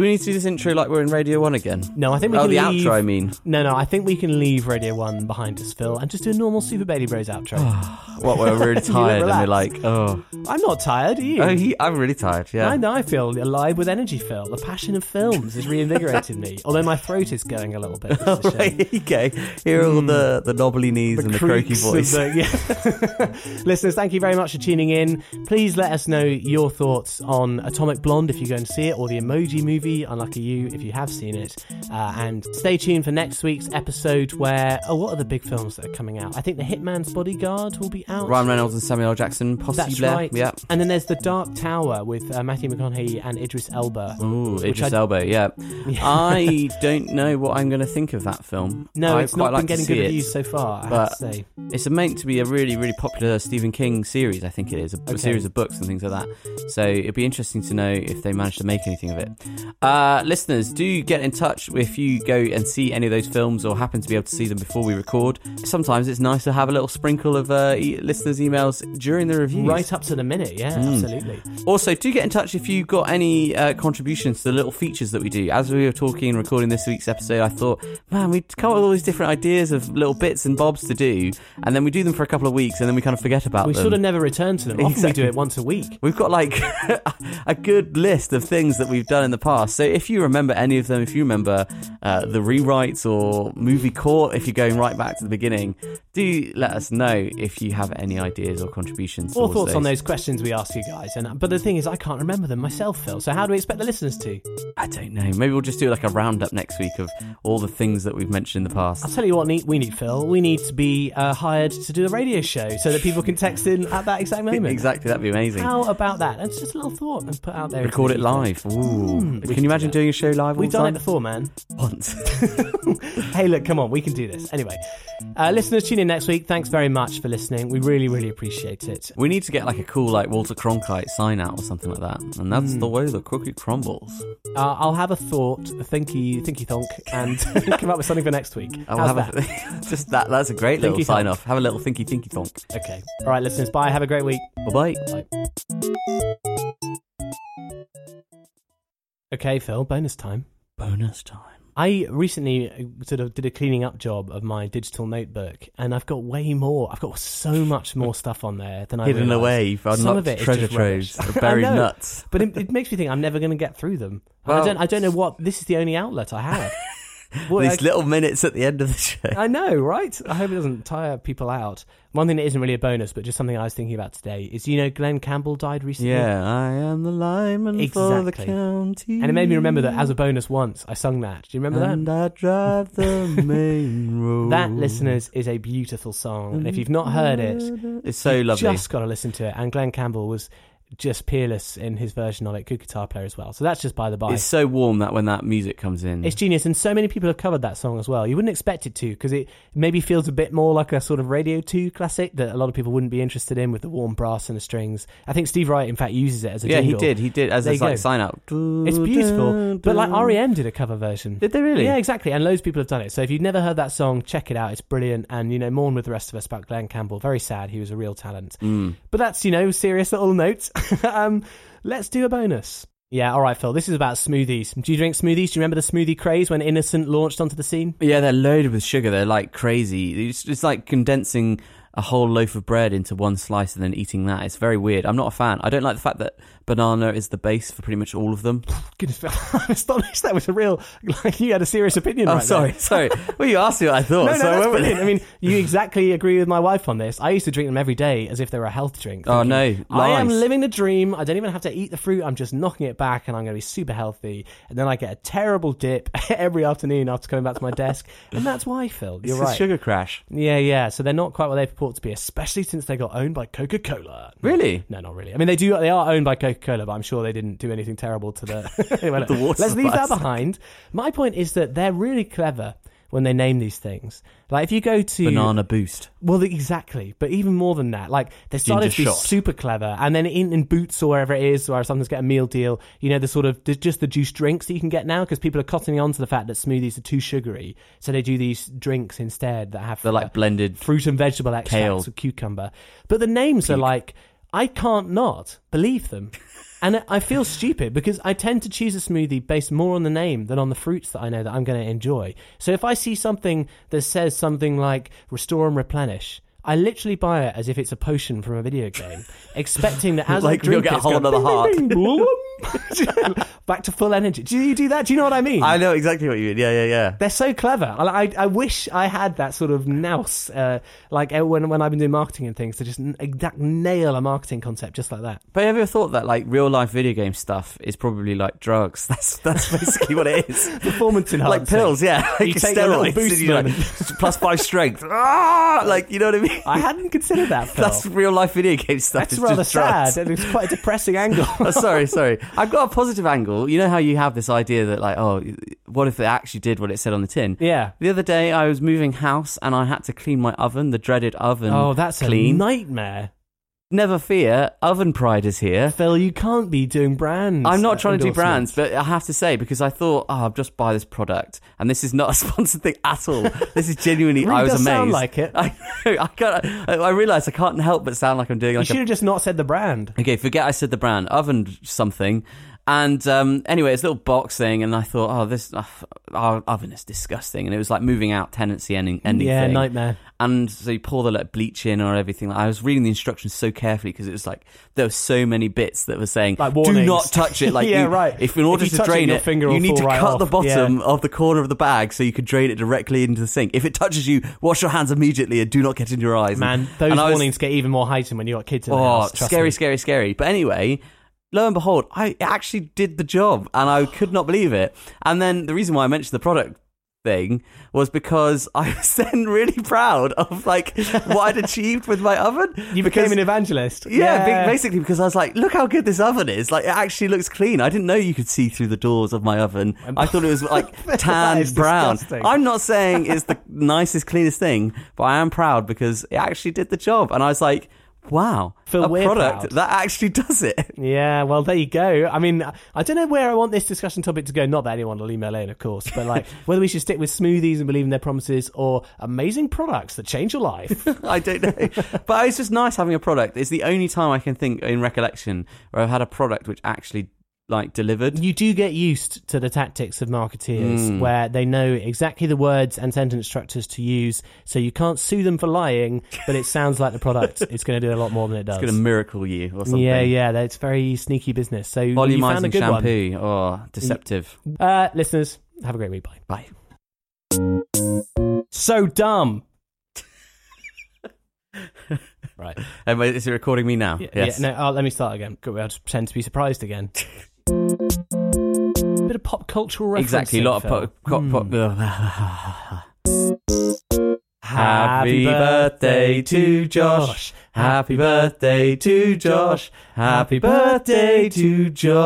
Do we need to do this intro like we're in Radio 1 again? No, I think we oh, can the leave... outro, I mean. No, no, I think we can leave Radio 1 behind us, Phil, and just do a normal Super Bailey Bros outro. What, we're really tired and we're like, oh. I'm not tired, are you? oh he, I'm really tired, yeah. I know I feel alive with energy, Phil. The passion of films has reinvigorated me, although my throat is going a little bit. is a shame. Here you're all the, mm. the knobbly knees and the croaky voice. the- yeah. Listeners, thank you very much for tuning in. Please let us know your thoughts on Atomic Blonde if you go and see it, or the Emoji Movie. Unlucky you if you have seen it. Uh, and stay tuned for next week's episode where, oh, what are the big films that are coming out? I think The Hitman's Bodyguard will be out. Ryan Reynolds and Samuel L. Jackson, possibly. That's right. Yeah. And then there's The Dark Tower with uh, Matthew McConaughey and Idris Elba. Ooh, Idris I- Elba, yeah. I don't know what I'm going to think of that film. No, I'd it's quite not like been getting good it, reviews so far, I have But to say. it's meant to be a really, really popular Stephen King series, I think it is. A, a Okay. series of books and things like that. So it'd be interesting to know if they managed to make anything of it. Uh, listeners, do get in touch if you go and see any of those films or happen to be able to see them before we record. Sometimes it's nice to have a little sprinkle of uh, e- listeners' emails during the review. Right up to the minute, yeah, Mm. absolutely. Also, do get in touch if you've got any uh, contributions to the little features that we do. As we were talking and recording this week's episode, I thought, man, we come up with all these different ideas of little bits and bobs to do, and then we do them for a couple of weeks, and then we kind of forget about We them. We sort of never return to them. Often Exactly. we do it once a week. We've got like a good list of things that we've done in the past. Past. So if you remember any of them, if you remember uh, the rewrites or movie court, if you're going right back to the beginning, do let us know if you have any ideas or contributions. Or thoughts on those questions we ask you guys. And but the thing is, I can't remember them myself, Phil. So how do we expect the listeners to? I don't know. Maybe we'll just do like a roundup next week of all the things that we've mentioned in the past. I'll tell you what we need, Phil. We need to be uh, hired to do a radio show so that people can text in at that exact moment. exactly, that'd be amazing. How about that? It's just a little thought and put out there. Record it live. Ooh. We Can you imagine that. doing a show live? We've done it before, man. Once. hey, look, come on, we can do this. Anyway, uh, listeners, tune in next week. Thanks very much for listening. We really, really appreciate it. We need to get like a cool like Walter Cronkite sign out or something like that. And that's Hmm. the way the cookie crumbles. Uh, I'll have a thought, a thinky, thinky thonk, and come up with something for next week. I'll How's have that? A, just that. That's a great little Thinky sign thonk. off. Have a little thinky thinky thonk. Okay. All right, listeners. Bye. Have a great week. Bye bye. Okay, Phil. Bonus time. Bonus time. I recently uh, sort of did a cleaning up job of my digital notebook, and I've got way more. I've got so much more stuff on there than I Hidden realised. away, you've Some of it treasure troves buried know, nuts. But it, it makes me think I'm never going to get through them. I don't. I don't know what. This is the only outlet I have. Well, These I- little minutes at the end of the show. I know, right? I hope it doesn't tire people out. One thing that isn't really a bonus, but just something I was thinking about today is you know Glen Campbell died recently. Yeah, I am the lineman for the county. And it made me remember that as a bonus once I sung that. Do you remember and that? And I drive the main road. That, listeners, is a beautiful song. And if you've not heard it, It's so you've lovely. just got to listen to it. And Glen Campbell was just peerless in his version of it. Good guitar player as well. So that's just by the by. It's so warm that when that music comes in. It's genius, and so many people have covered that song as well. You wouldn't expect it to because it maybe feels a bit more like a sort of Radio 2 classic that a lot of people wouldn't be interested in with the warm brass and the strings. I think Steve Wright, in fact, uses it as a yeah, he did. He did as There a like sign out. It's beautiful, but like REM did a cover version. Did they really? Yeah, exactly. And loads of people have done it. So if you've never heard that song, check it out. It's brilliant. And, you know, mourn with the rest of us about Glen Campbell. Very sad. He was a real talent. Mm. But that's, you know, serious little note. um, let's do a bonus. Yeah, all right, Phil. This is about smoothies. Do you drink smoothies? Do you remember the smoothie craze when Innocent launched onto the scene? Yeah, they're loaded with sugar. They're like crazy. It's, it's like condensing a whole loaf of bread into one slice and then eating that. It's very weird. I'm not a fan. I don't like the fact that banana is the base for pretty much all of them. Goodness, I'm astonished. That was a real, like, you had a serious opinion Oh, right sorry, sorry. Well, you asked me what I thought. No, no, so I that's went brilliant. I mean, you exactly agree with my wife on this. I used to drink them every day as if they were a health drink. Oh, no, I am living the dream. I don't even have to eat the fruit. I'm just knocking it back, and I'm going to be super healthy. And then I get a terrible dip every afternoon after coming back to my desk, and that's why, Phil. You're It's a right. sugar crash. Yeah, yeah. So they're not quite what they purport to be, especially since they got owned by Coca Cola. Really? No, not really. I mean, they do. They are owned by Coca Cola, but I'm sure they didn't do anything terrible to the. The water Let's leave that behind. My point is that they're really clever when they name these things. Like if you go to Banana boost. well, exactly. But even more than that, like they started Ginger to be shot. super clever, and then in, in Boots or wherever it is, where sometimes get a meal deal, you know, the sort of just the juice drinks that you can get now because people are cottoning on to the fact that smoothies are too sugary, so they do these drinks instead that have They're like blended. fruit and vegetable extracts Kale. with cucumber. But the names are like I can't not believe them. And I feel stupid because I tend to choose a smoothie based more on the name than on the fruits that I know that I'm going to enjoy. So if I see something that says something like restore and replenish, I literally buy it as if it's a potion from a video game, expecting that as Like I you'll get a it, whole another heart. back to full energy. Do you do that? Do you know what I mean? I know exactly what you mean. Yeah, yeah, yeah. They're so clever. I, I, I wish I had that sort of nous, uh, like uh, when when I've been doing marketing and things, to just exact nail a marketing concept just like that. But have you ever thought that like real life video game stuff is probably like drugs? That's that's basically what it is. Performance enhancing, like pills, yeah. Like You take steroids, boost you're like, plus five strength. Ah, like you know what I mean? I hadn't considered that. Phil. That's real life video game stuff. That's It's rather just drugs. sad, and it's quite a depressing angle. Oh, sorry, sorry. I've got a positive angle. You know how you have this idea that, like, oh, what if it actually did what it said on the tin? yeah. The other day, I was moving house and I had to clean my oven, the dreaded oven. Oh, that's a clean. nightmare. Never fear, Oven Pride is here. Phil, you can't be doing brands. I'm not trying to do brands, but I have to say because I thought, oh, I'll just buy this product, and this is not a sponsored thing at all. This is genuinely, Really I was does amazed. sound like it. I. I can't. I, I realize I can't help but sound like I'm doing you should have just not said the brand. Okay, forget I said the brand. Oven something. And um, anyway, it's a little box thing, and I thought, oh, this uh, our oven is disgusting, and it was like moving out tenancy ending, ending yeah, thing. nightmare. And so you pour the like bleach in or everything. I was reading the instructions so carefully because it was like there were so many bits that were saying, Like "Do warnings. not touch it." Like, Yeah, you- right. If in order If you to touch it, drain your it, finger will you need to right cut the off. bottom Yeah. of the corner of the bag so you could drain it directly into the sink. If it touches you, wash your hands immediately and do not get in your eyes. Man, those And I was- warnings get even more heightened when you got kids in the Oh, house. trust scary, me. scary, scary. But anyway, lo and behold, I actually did the job and I could not believe it. And then the reason why I mentioned the product thing was because I was then really proud of like what I'd achieved with my oven. You Because- became an evangelist. yeah, ba- basically because I was like, look how good this oven is. Like it actually looks clean. I didn't know you could see through the doors of my oven. I thought it was like tanned brown. disgusting. I'm not saying it's the nicest, cleanest thing, but I am proud because it actually did the job. And I was like, wow, a product proud. that actually does it. Yeah, well, there you go. I mean, I don't know where I want this discussion topic to go. Not that anyone will email in, of course, but like whether we should stick with smoothies and believe in their promises or amazing products that change your life. I don't know. but it's just nice having a product. It's the only time I can think in recollection where I've had a product which actually like delivered. you do get used to the tactics of marketeers Mm. where they know exactly the words and sentence structures to use, so you can't sue them for lying, but it sounds like the product is going to do a lot more than it does. It's going to miracle you or something. Yeah, yeah, that's very sneaky business. So you found a Volumizing good one. shampoo. Oh, deceptive. Uh, listeners, have a great week. Bye. Bye. So dumb. right. Um, is it recording me now? Yeah, yes. yeah, no, let me start again. I'll just pretend to be surprised again. Bit of pop cultural reference. Exactly. A lot of pop. pop, pop hmm. Happy birthday to Josh. Happy birthday to Josh. Happy birthday to Josh.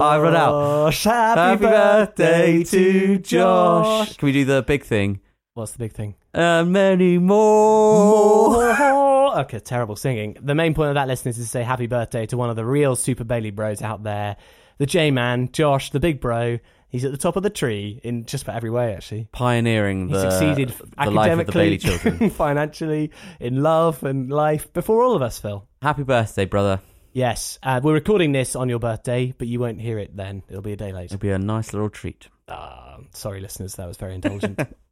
I've run out. Happy birthday to Josh. Can we do the big thing? What's the big thing? And many more. Okay, terrible singing. The main point of that listen is to say happy birthday to one of the real Super Bailey bros out there. The J Man, Josh, the big bro. He's at the top of the tree in just about every way, actually. Pioneering He succeeded the life of the Bailey academically, children. financially, in love and life before all of us, Phil. Happy birthday, brother. Yes, uh, we're recording this on your birthday, but you won't hear it then. It'll be a day later. It'll be a nice little treat. Ah, sorry, listeners, that was very indulgent.